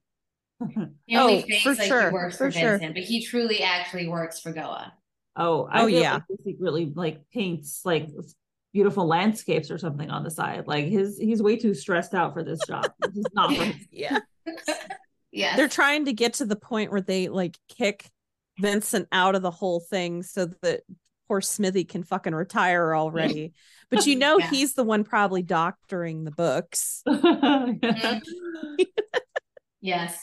He Oh, only fakes for like sure, he works for for, sure. But he truly actually works for Goa. Oh, I Oh, feel yeah. like he secretly like paints like beautiful landscapes or something on the side. Like his he's way too stressed out for this job. This is not for (laughs) him. Yeah. Yes, They're trying to get to the point where they like kick Vincent out of the whole thing so that poor Smithy can fucking retire already. (laughs) But you know Yeah. he's the one probably doctoring the books. (laughs) Mm-hmm. yes.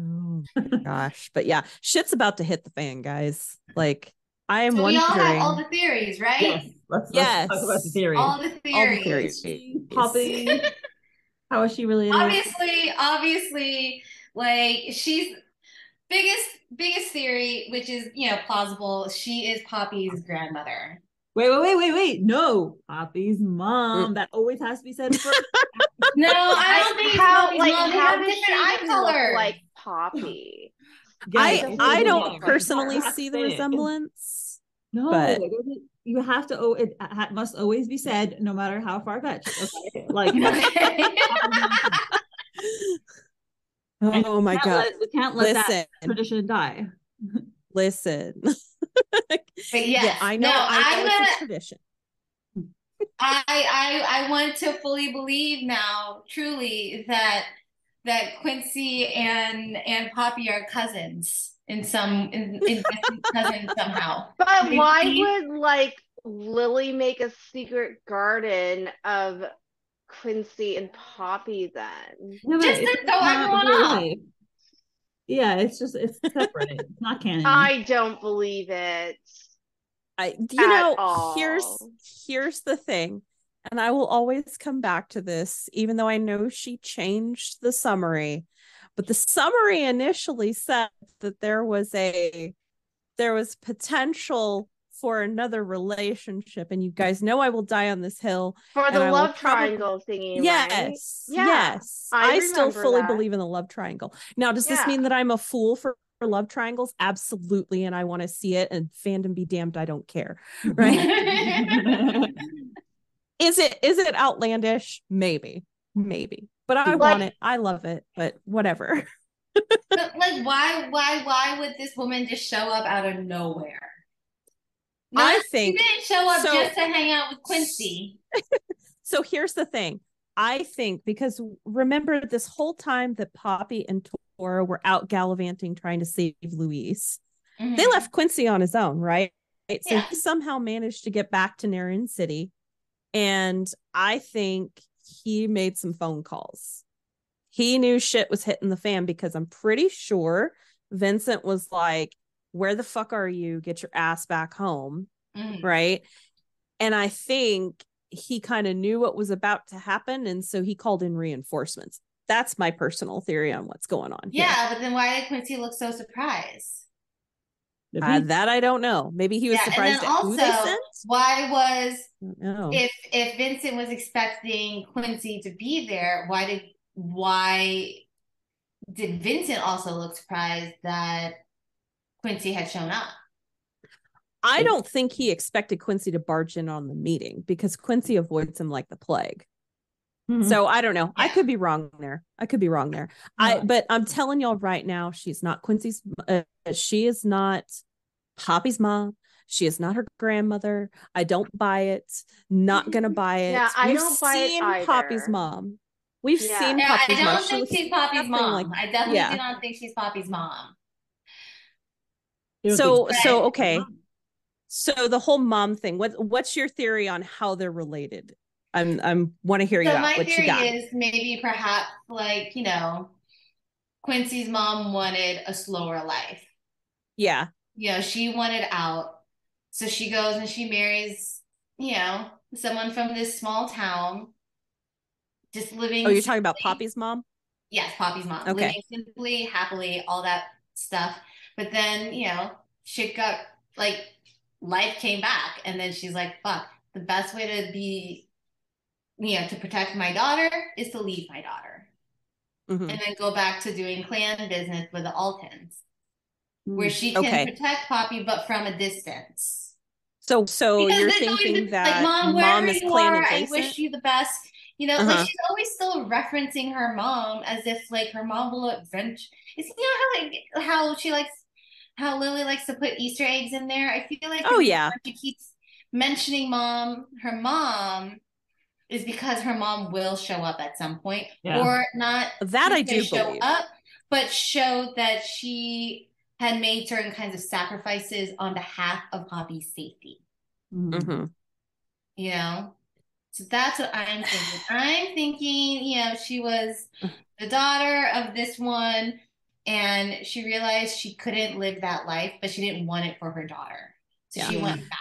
Oh gosh. But yeah, shit's about to hit the fan, guys. Like I am So we wondering all have all the theories, right? yes, let's, Yes. let's talk about the theory. All the all the theories. theories. Poppy, how is she related? obviously, obviously, like she's biggest biggest theory, which is you know plausible. She is Poppy's grandmother. Wait, wait, wait, wait, wait. No, Poppy's mom. That always has to be said first. (laughs) No, I don't think how Poppy's like mom. They how have does she different eye color. look like Poppy? I I don't personally see the resemblance. No, but- you have to. Oh, it must always be said, no matter how far fetched. Okay, like. (laughs) Okay. (laughs) Oh my god. let- we can't let that tradition die. (laughs) listen. but yes, Yeah, I know No, I know I'm it's gonna, a tradition. I, I I want to fully believe now, truly, that that Quincy and and Poppy are cousins in some in, in (laughs) cousins somehow. But Maybe- why would like Lily make a secret garden of Quincy and Poppy then? No, Just to throw everyone real off. Yeah, it's just it's separate. it's not canon. I don't believe it. I you At know, here's here's the thing. And I will always come back to this, even though I know she changed the summary. But the summary initially said that there was a there was potential for another relationship. And you guys know I will die on this hill. For the I will love probably- triangle thingy, right? Yes. Yeah, yes. I I, still fully that. believe in the love triangle. Now, does this mean that I'm a fool for, for love triangles? Absolutely. And I want to see it and fandom be damned, I don't care. (laughs) Right. (laughs) Is it is it outlandish? Maybe. Maybe. But I Like- want it. I love it. But whatever. (laughs) But like, why, why, why would this woman just show up out of nowhere? No, I she didn't show up so- just to hang out with Quincy. (laughs) so here's the thing. I think because remember this whole time that Poppy and Tora were out gallivanting trying to save Louise. they Mhm. left Quincy on his own, right? So Yeah. he somehow managed to get back to Narian City. And I think he made some phone calls. He knew shit was hitting the fan because I'm pretty sure Vincent was like, Where the fuck are you? Get your ass back home. Mhm. Right. And I think he kind of knew what was about to happen. And so he called in reinforcements. That's my personal theory on what's going on. here. Yeah, but then why did Quincy look so surprised? Uh, that I don't know. Maybe he was Yeah, and surprised then who they also-. Why was if if Vincent was expecting Quincy to be there, why did why did Vincent also look surprised that Quincy had shown up? I don't think he expected Quincy to barge in on the meeting because Quincy avoids him like the plague. Mhm. So I don't know. I could be wrong there. I could be wrong there. I but I'm telling y'all right now, she's not Quincy's. Uh, she is not Poppy's mom. She is not her grandmother. I don't buy it. Not gonna buy it. Yeah, I We've don't buy it seen Poppy's mom. We've Yeah. seen Yeah, I Poppy's mom. don't She think looks she's Poppy's mom. like- I definitely Yeah. do not think she's Poppy's mom. So so okay. So the whole mom thing. What what's your theory on how they're related? I'm I'm want to hear you So out. my What you theory is maybe perhaps like, you know, Quincy's mom wanted a slower life. yeah. You know, she wanted out. So she goes and she marries, you know, someone from this small town, just living. Oh, you're talking about Poppy's mom? Yes, Poppy's mom. Okay. Living simply, happily, all that stuff. But then, you know, shit got like life came back. And then she's like, fuck, the best way to be, know, to protect my daughter is to leave my daughter. Mhm. And then go back to doing clan business with the Altons, where Mm. she can Okay. protect Poppy, but from a distance. So, so Because you're it's always thinking like, that mom, mom wherever is you clan are, I wish you the best. You know, Uh-huh. like she's always still referencing her mom as if like her mom will adventure. Is you know how like how she likes how Lily likes to put Easter eggs in there? I feel like Oh, yeah. she keeps mentioning mom, her mom, is because her mom will show up at some point, Yeah. or not That I necessarily do show believe. up, but show that she had made certain kinds of sacrifices on behalf of Poppy's safety Mhm. Mhm. you know so that's what i'm thinking i'm thinking you know she was the daughter of this one and she realized she couldn't live that life but she didn't want it for her daughter so Yeah. she went back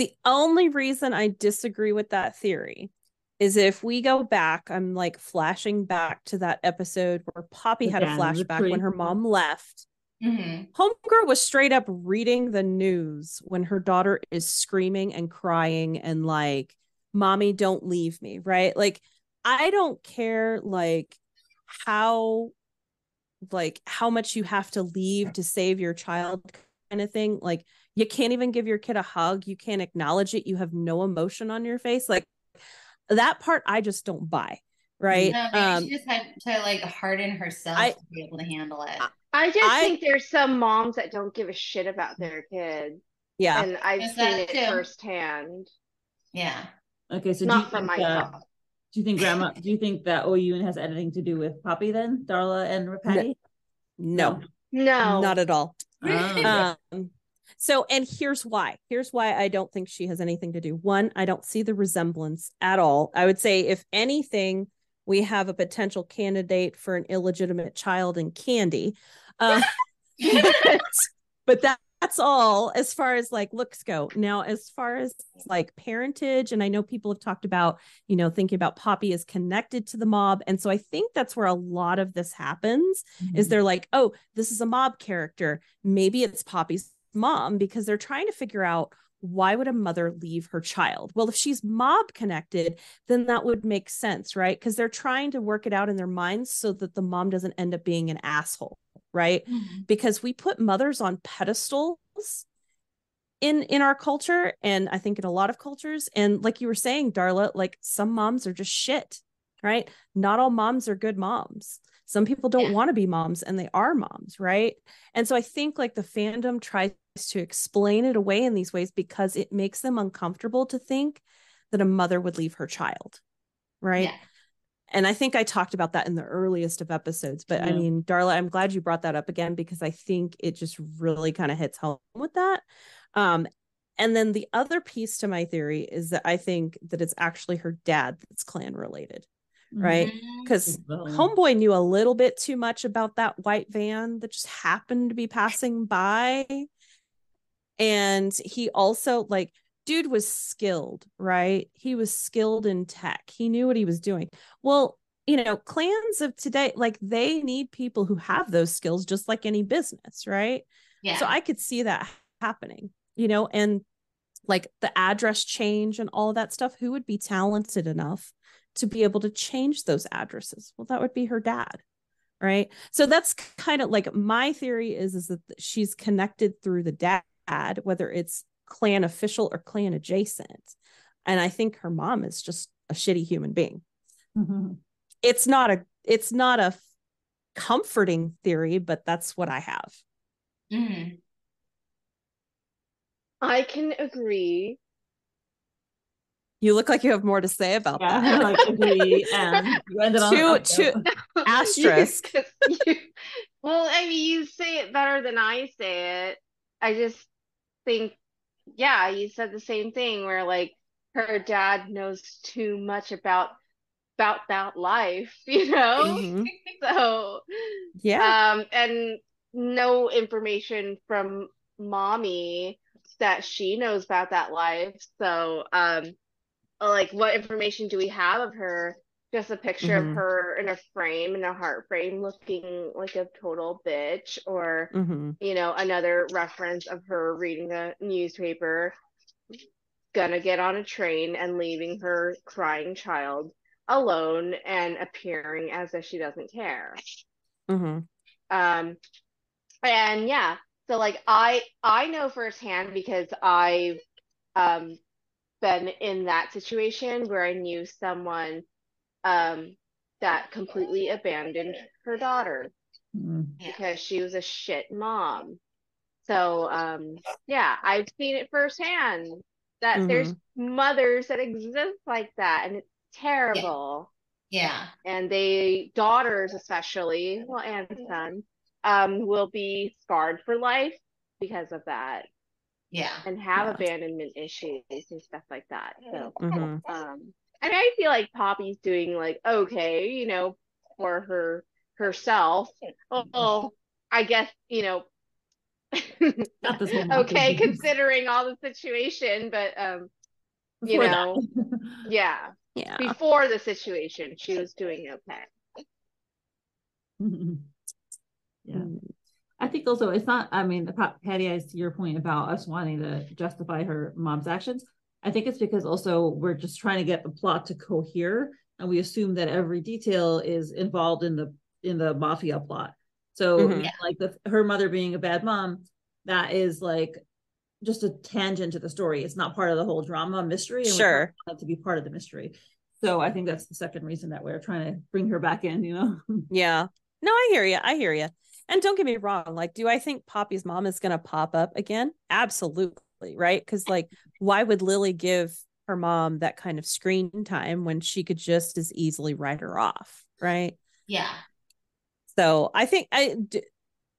The only reason I disagree with that theory is if we go back, I'm like flashing back to that episode where Poppy had a Again, the flashback when her mom left. hmm Homegirl was straight up reading the news when her daughter is screaming and crying and like, Mommy, don't leave me, right? Like, I don't care like how like how much you have to leave to save your child kind of thing. Like you can't even give your kid a hug, you can't acknowledge it, you have no emotion on your face. Like that part I just don't buy, right? no, maybe um she just had to like harden herself I- to be able to handle it I just I- think there's some moms that don't give a shit about their kids, yeah. and I've There's seen it too. firsthand. yeah Okay, so Not from my that, do you think grandma do you think that Oyuun has anything to do with Poppy then, Darla and Patty? No, No, not at all. Ah. Um, so, and here's why. Here's why I don't think she has anything to do. One, I don't see the resemblance at all. I would say, if anything, we have a potential candidate for an illegitimate child in Candy. Uh, but (laughs) (laughs) but that, that's all as far as like looks go. Now, as far as like parentage, and I know people have talked about, you know, thinking about Poppy is connected to the mob. And so I think that's where a lot of this happens is they're like, oh, this is a mob character. Maybe it's Poppy's mom because they're trying to figure out why would a mother leave her child? Well, if she's mob connected, then that would make sense, right? Because they're trying to work it out in their minds so that the mom doesn't end up being an asshole, right? Mm-hmm. Because we put mothers on pedestals in in our culture and I think in a lot of cultures and like you were saying Darla like some moms are just shit, right? Not all moms are good moms some people don't Yeah. want to be moms and they are moms right and so i think like the fandom tries to explain it away in these ways because it makes them uncomfortable to think that a mother would leave her child right? Yeah. and i think i talked about that in the earliest of episodes but i mean darla i'm glad you brought that up again because i think it just really kind of hits home with that. Um and then the other piece to my theory is that i think that it's actually her dad that's clan related Mm-hmm. right because homeboy knew a little bit too much about that white van that just happened to be passing by and he also like dude was skilled right? He was skilled in tech. He knew what he was doing. Well you know clans of today like they need people who have those skills just like any business right? Yeah. So i could see that happening you know and like the address change and all that stuff who would be talented enough to be able to change those addresses? Well that would be her dad right? So that's kind of like my theory is is that she's connected through the dad whether it's clan official or clan adjacent and i think her mom is just a shitty human being Mhm. it's not a it's not a comforting theory but that's what i have Mhm. I can agree. you look like you have more to say about Yeah, that like agree. (laughs) And you ended Two- an two- note. (laughs) Asterisk. You- you- well, I mean, you say it better than I say it. I just think, yeah, you said the same thing where like her dad knows too much about about that life, (laughs) you know? Mhm. (laughs) So, yeah um, and no information from mommy that she knows about that life. So, um, like, what information do we have of her just a picture Mhm. of her in a frame in a heart frame looking like a total bitch or hmm you know another reference of her reading a newspaper gonna get on a train and leaving her crying child alone and appearing as if she doesn't care. Hmm um and yeah so like i i know firsthand because i've um been in that situation where i knew someone um that completely abandoned her daughter Mm. Yeah. because she was a shit mom so um yeah i've seen it firsthand that there's mothers that exist like that and it's terrible Yeah. and they daughters especially well and sons um will be scarred for life because of that Yeah. and have Yeah. abandonment issues and stuff like that so hmm um I mean I feel like Poppy's doing like okay you know for her herself Oh, I guess you know Not this whole (laughs) okay considering all the situation but um you Before know that. (laughs) yeah Yeah. before the situation she was doing okay yeah. Mm. I think also it's not. I mean, Pa- Patty, as to your point about us wanting to justify her mom's actions, I think it's because also we're just trying to get the plot to cohere, and we assume that every detail is involved in the in the mafia plot. So, Mhm. Yeah. like the her mother being a bad mom, that is like just a tangent to the story. It's not part of the whole drama mystery. And Sure. to be part of the mystery. So I think that's the second reason that we're trying to bring her back in. You know. (laughs) Yeah. No, I hear you. I hear you. And don't get me wrong. Like, do I think Poppy's mom is going to pop up again? Absolutely. Right. Because, like, why would Lily give her mom that kind of screen time when she could just as easily write her off? Right. Yeah. So I think I,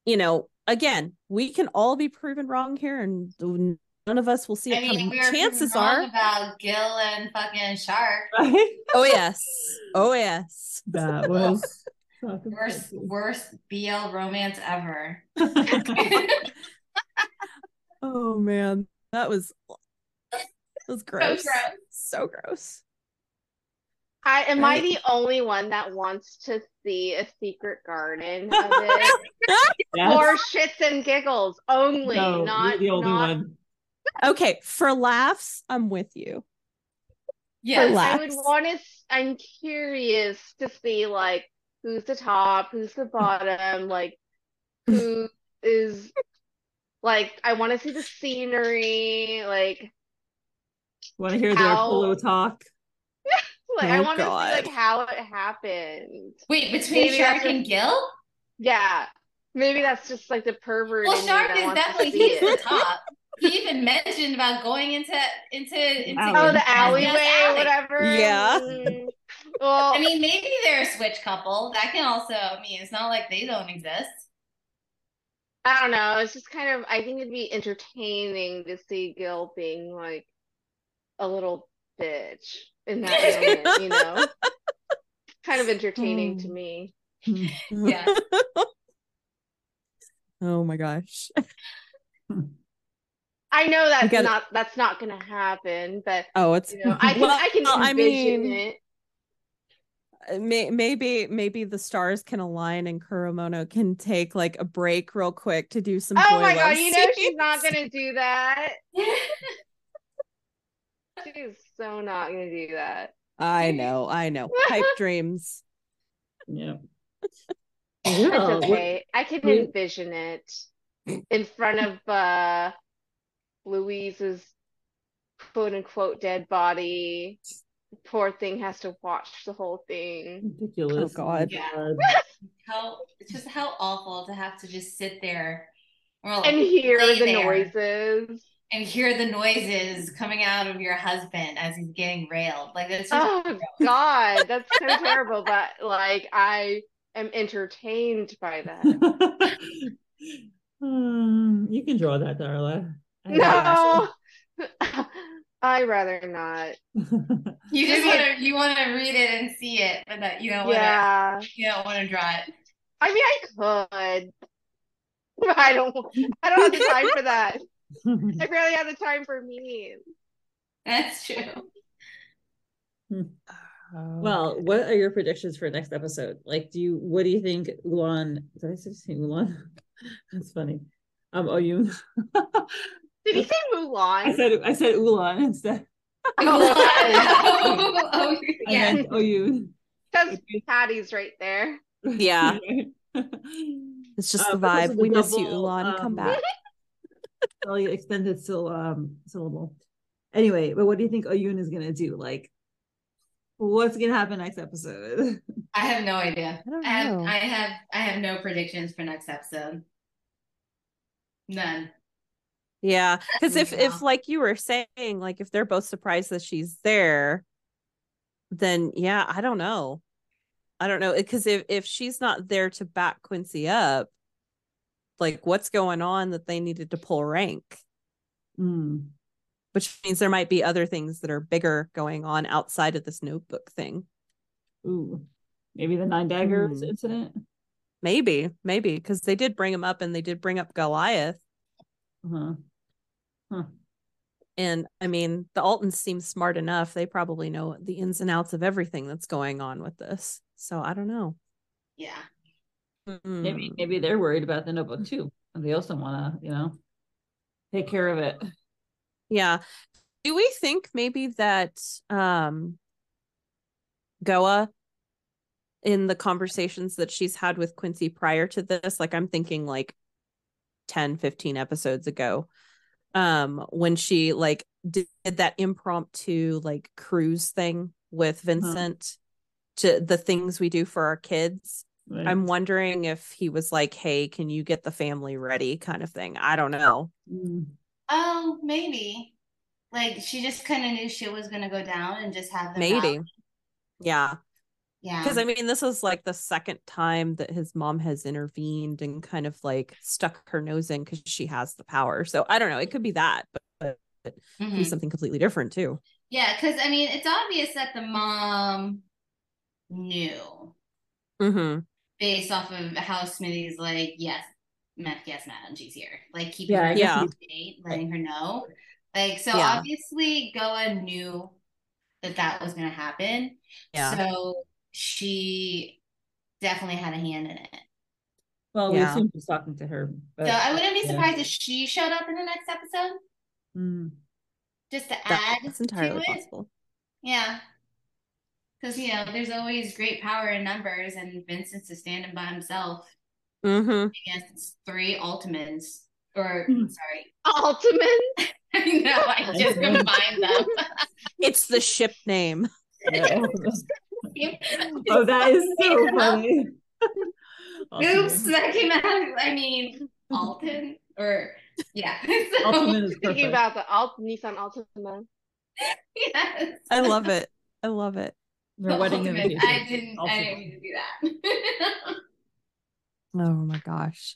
you know, again, we can all be proven wrong here and none of us will see it I mean, coming. we were Chances wrong are. about Gil and fucking Sharch. (laughs) Right. Oh, yes. Oh, yes. That was (laughs) fucking Worst, worst BL romance ever. (laughs) Oh, man. That was, that was gross. gross. So gross. I am I the only one that wants to see a secret garden of (laughs) it Yes. for shits and giggles only, No, you're not the only not. one. Okay, for laughs, I'm with you. Yeah. Relax. I would want to. I'm curious to see like who's the top, who's the bottom, like who is like. I want to see the scenery, like Want to hear their How- pillow talk? (laughs) like I Oh, want to see like how it happened. Wait, between Maybe Sharch that's a- and Gil? Yeah, maybe that's just like the pervert. Well, Sharch that is wants to definitely see he's the top. He even mentioned about going into into into Alley. Oh, the alleyway alley. or whatever. Yeah. Well, I mean, maybe they're a switch couple. That can also I mean, it's not like they don't exist. I don't know. It's just kind of. I think it'd be entertaining to see Gil being like a little bitch in that (laughs) moment. You know, kind of entertaining to Hmm. me. (laughs) Yeah. oh my gosh. (laughs) I know that's gotta- not that's not gonna happen, but Oh, it's you know, I can Well, I can I envision mean, it. May, maybe maybe the stars can align and Kuromono can take like a break real quick to do some Oh boy my god, you know she's not gonna do that. (laughs) She's so not gonna do that. I know, I know. Pipe (laughs) dreams. Yeah. (laughs) It's okay. I can envision it in front of uh Louise's quote unquote dead body. Poor thing has to watch the whole thing. Ridiculous. Oh, God. Yeah. (laughs) how it's just how awful to have to just sit there or like And hear the there noises. and hear the noises coming out of your husband as he's getting railed. Like it's just Oh God, that's so terrible. But like I am entertained by that. (laughs) Hmm, you can draw that, Darla. I No. (laughs) I rather not. (laughs) you just want to you want to read it and see it, but that you don't want to Yeah. you don't want to draw it. I mean I could. But I don't I don't have the time for that. I (laughs) barely have the time for me. That's true. Well, what are your predictions for next episode? Like, do you what do you think Ulan did I say Ulan? (laughs) That's funny. Um Oyuun. Did he say Mulan? I said I said Ulan instead. (laughs) (laughs) oh, I yeah. meant Oyuun. Because Patty's right there. Yeah. (laughs) It's just Uh, the but also vibe. the We miss you, double, Ulan. Come um, back. Really extended syll- um, syllable. Anyway, but what do you think Oyuun is gonna do? Like, what's gonna happen next episode? I have no idea. I don't I have. I have I have no predictions for next episode. None. Yeah, because if Yeah. if like you were saying, like if they're both surprised that she's there, then yeah, I don't know. I don't know because if if she's not there to back Quincy up, like what's going on that they needed to pull rank, Hmm. which means there might be other things that are bigger going on outside of this notebook thing. Ooh, maybe the nine daggers Hmm. incident. Maybe, maybe because they did bring him up and they did bring up Goliath. Uh-huh. Huh. And I mean, the Altons seem smart enough. They probably know the ins and outs of everything that's going on with this. So I don't know. Yeah. Maybe Mm. maybe they're worried about the notebook too. And they also wanna, you know, take care of it. Yeah. Do we think maybe that um Goa in the conversations that she's had with Quincy prior to this, like I'm thinking like 10, 15 episodes ago, um, when she like did that impromptu like cruise thing with Vincent to the things we do for our kids. Right? I'm wondering if he was like, Hey, can you get the family ready kind of thing? I don't know. Mm. Oh, maybe. Like she just kind of knew shit was gonna go down and just have them Maybe. out. Yeah. Yeah. Because I mean, this is like the second time that his mom has intervened and kind of like stuck her nose in because she has the power. So I don't know. It could be that, but, but it could be something completely different too. Yeah, because I mean, it's obvious that the mom knew Mm-hmm. based off of how Smitty's like, yes, Meth, yes, madam, she's here. Like keeping Yeah, her Yeah. date, letting her know. Like, so Yeah. obviously Goa knew that that was going to happen. Yeah. So she definitely had a hand in it. Well, we Yeah. assume she's talking to her. But, so I wouldn't be yeah. surprised if she showed up in the next episode Mm. just to add That's entirely to it. possible. Yeah. Because, you know, there's always great power in numbers, and Vincent's is standing by himself Mm-hmm. against three Ultimans. Or, Hmm. sorry. Ultimate. (laughs) no, I just Okay. combined them. (laughs) It's the ship name. (laughs) Yeah. oh, that is so funny. (laughs) Oops, that came out. I mean, Alton or yeah. (laughs) So, Ultimate is Thinking about the Alt Nissan Altima. yes. I love it. I love it. Their wedding Ultimate. invitation. I didn't. I didn't mean to do that. Oh my gosh.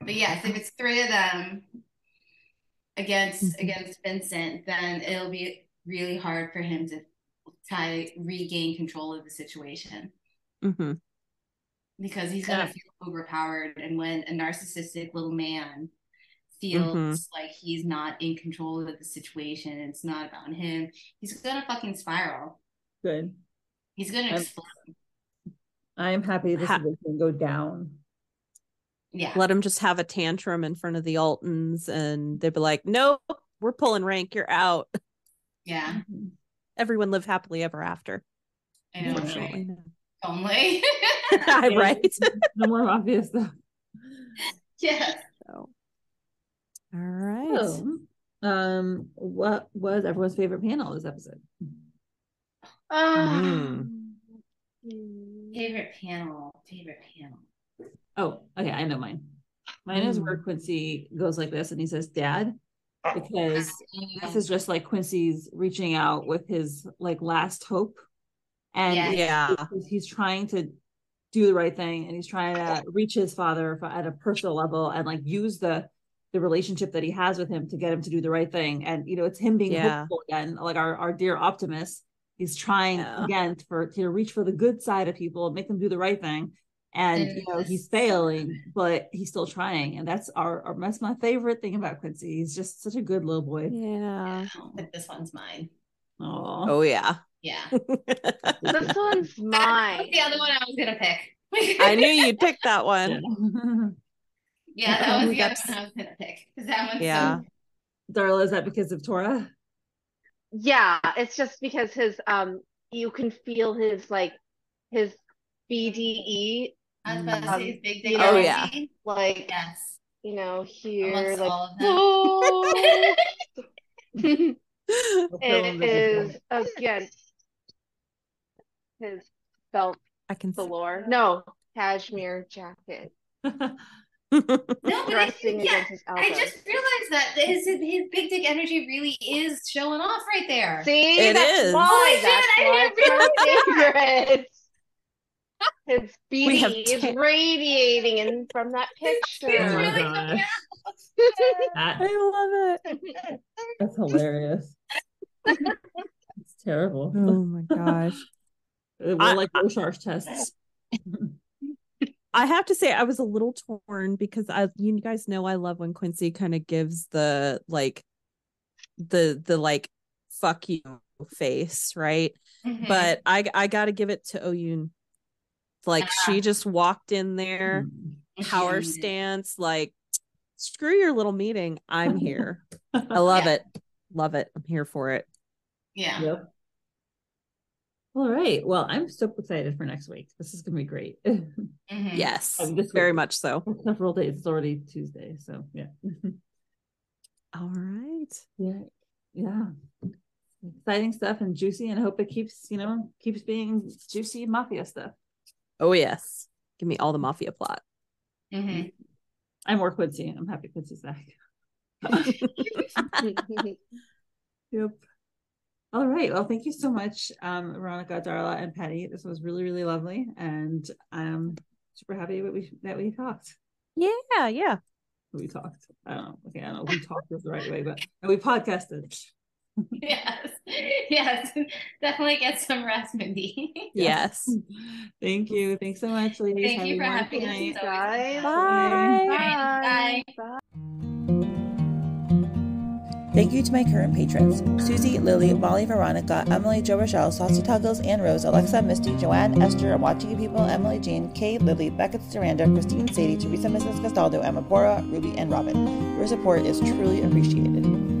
but yes, if it's three of them against Mhm. against Vincent, then it'll be really hard for him to try regain control of the situation Mm-hmm. because he's gonna Yeah. feel overpowered. And when a narcissistic little man feels Mhm. like he's not in control of the situation, it's not about him, he's gonna fucking spiral. Good. He's gonna I'm- explode. I am happy this Ha- is going to go down. Yeah. Let him just have a tantrum in front of the Altons and they'd be like, Nope, we're pulling rank, you're out. Yeah. Everyone live happily ever after. I know. Unfortunately. (laughs) (laughs) Right? no. Only. right. No more obvious stuff. yes. So, all right. So, um, what was everyone's favorite panel this episode? Um, Favorite panel. Favorite panel. Oh, okay, I know mine. Mine is where Mm. Quincy goes like this and he says, Dad, Uh, because this is just like Quincy's reaching out with his like last hope. And Yeah. Yeah. he's trying to do the right thing and he's trying to reach his father f- at a personal level and like use the the relationship that he has with him to get him to do the right thing and you know it's him being Yeah. hopeful again like our, our dear optimist he's trying Yeah. again for to reach for the good side of people make them do the right thing and And you know he's failing but he's still trying and that's our, our that's my favorite thing about quincy he's just such a good little boy Yeah. But this one's mine. oh Oh yeah. Yeah. (laughs) This one's (laughs) mine. the other one I was gonna pick. I knew you'd pick that one. (laughs) Yeah, that was the other one I was gonna pick. Because that one's Yeah. so Darla, is that because of Tora? Yeah, it's just because his um you can feel his like his BDE I was about to Um, say big dick oh, yeah. like Yes. you know here Amongst like all of (laughs) them. whoa We'll fill in it the is again his belt I can see. galore. No, cashmere jacket. (laughs) No, but it, resting yeah, against his elbow. I just realized that his, his his big dick energy really is showing off right there. See, It that's is. why. Holy shit, that's I didn't it's my favorite. His We have is ta- radiating in from that It's Oh my picture. really gosh. That- I love it. (laughs) that's hilarious. it's terrible. Oh my gosh. We're I- like Rorschach tests. I have to say I was a little torn because I you guys know I love when Quincy kind of gives the like the the like fuck you face, right? Mhm. But I I got to give it to Oyuun. Like she just walked in there, power stance like screw your little meeting. I'm here. (laughs) I love Yeah. it. Love it. I'm here for it. Yeah. Yep. All right. Well, I'm so excited for next week. This is gonna be great. (laughs) Mhm. Yes. Um, this Very week. much so. Several days. It's already Tuesday, so yeah. (laughs) All right. yeah. Yeah. Exciting stuff and juicy, and I hope it keeps, you know, keeps being juicy mafia stuff. Oh yes. Give me all the mafia plot. Mhm. I'm more Quincy. I'm happy Quincy's back. (laughs) Yep. All right. Well, thank you so much, um, Veronica, Darla, and Patty. This was really, really lovely, and I'm super happy that we that we talked. Yeah, yeah. We talked. I don't know. Okay, I don't know. if We talked (laughs) the right way, but and we podcasted. (laughs) Yes. Yes. (laughs) Definitely get some rest, Mindy. (laughs) Yes. Thank you. Thanks so much, ladies. Thank Have you for having us. night. It's. Bye. Bye. Bye. Thank you to my current patrons Susie, Lily, Molly, Veronica, Emily, Joe Rochelle, Saucy Tuggles, Ann Rose, Alexa, Misty, Joanne, Esther, I'm Watching You People, Emily, Jane, Kay, Lily, Beckett, Duranda, Christine, Sadie, Teresa, Mrs. Castaldo, Emma Bora, Ruby, and Robin. Your support is truly appreciated.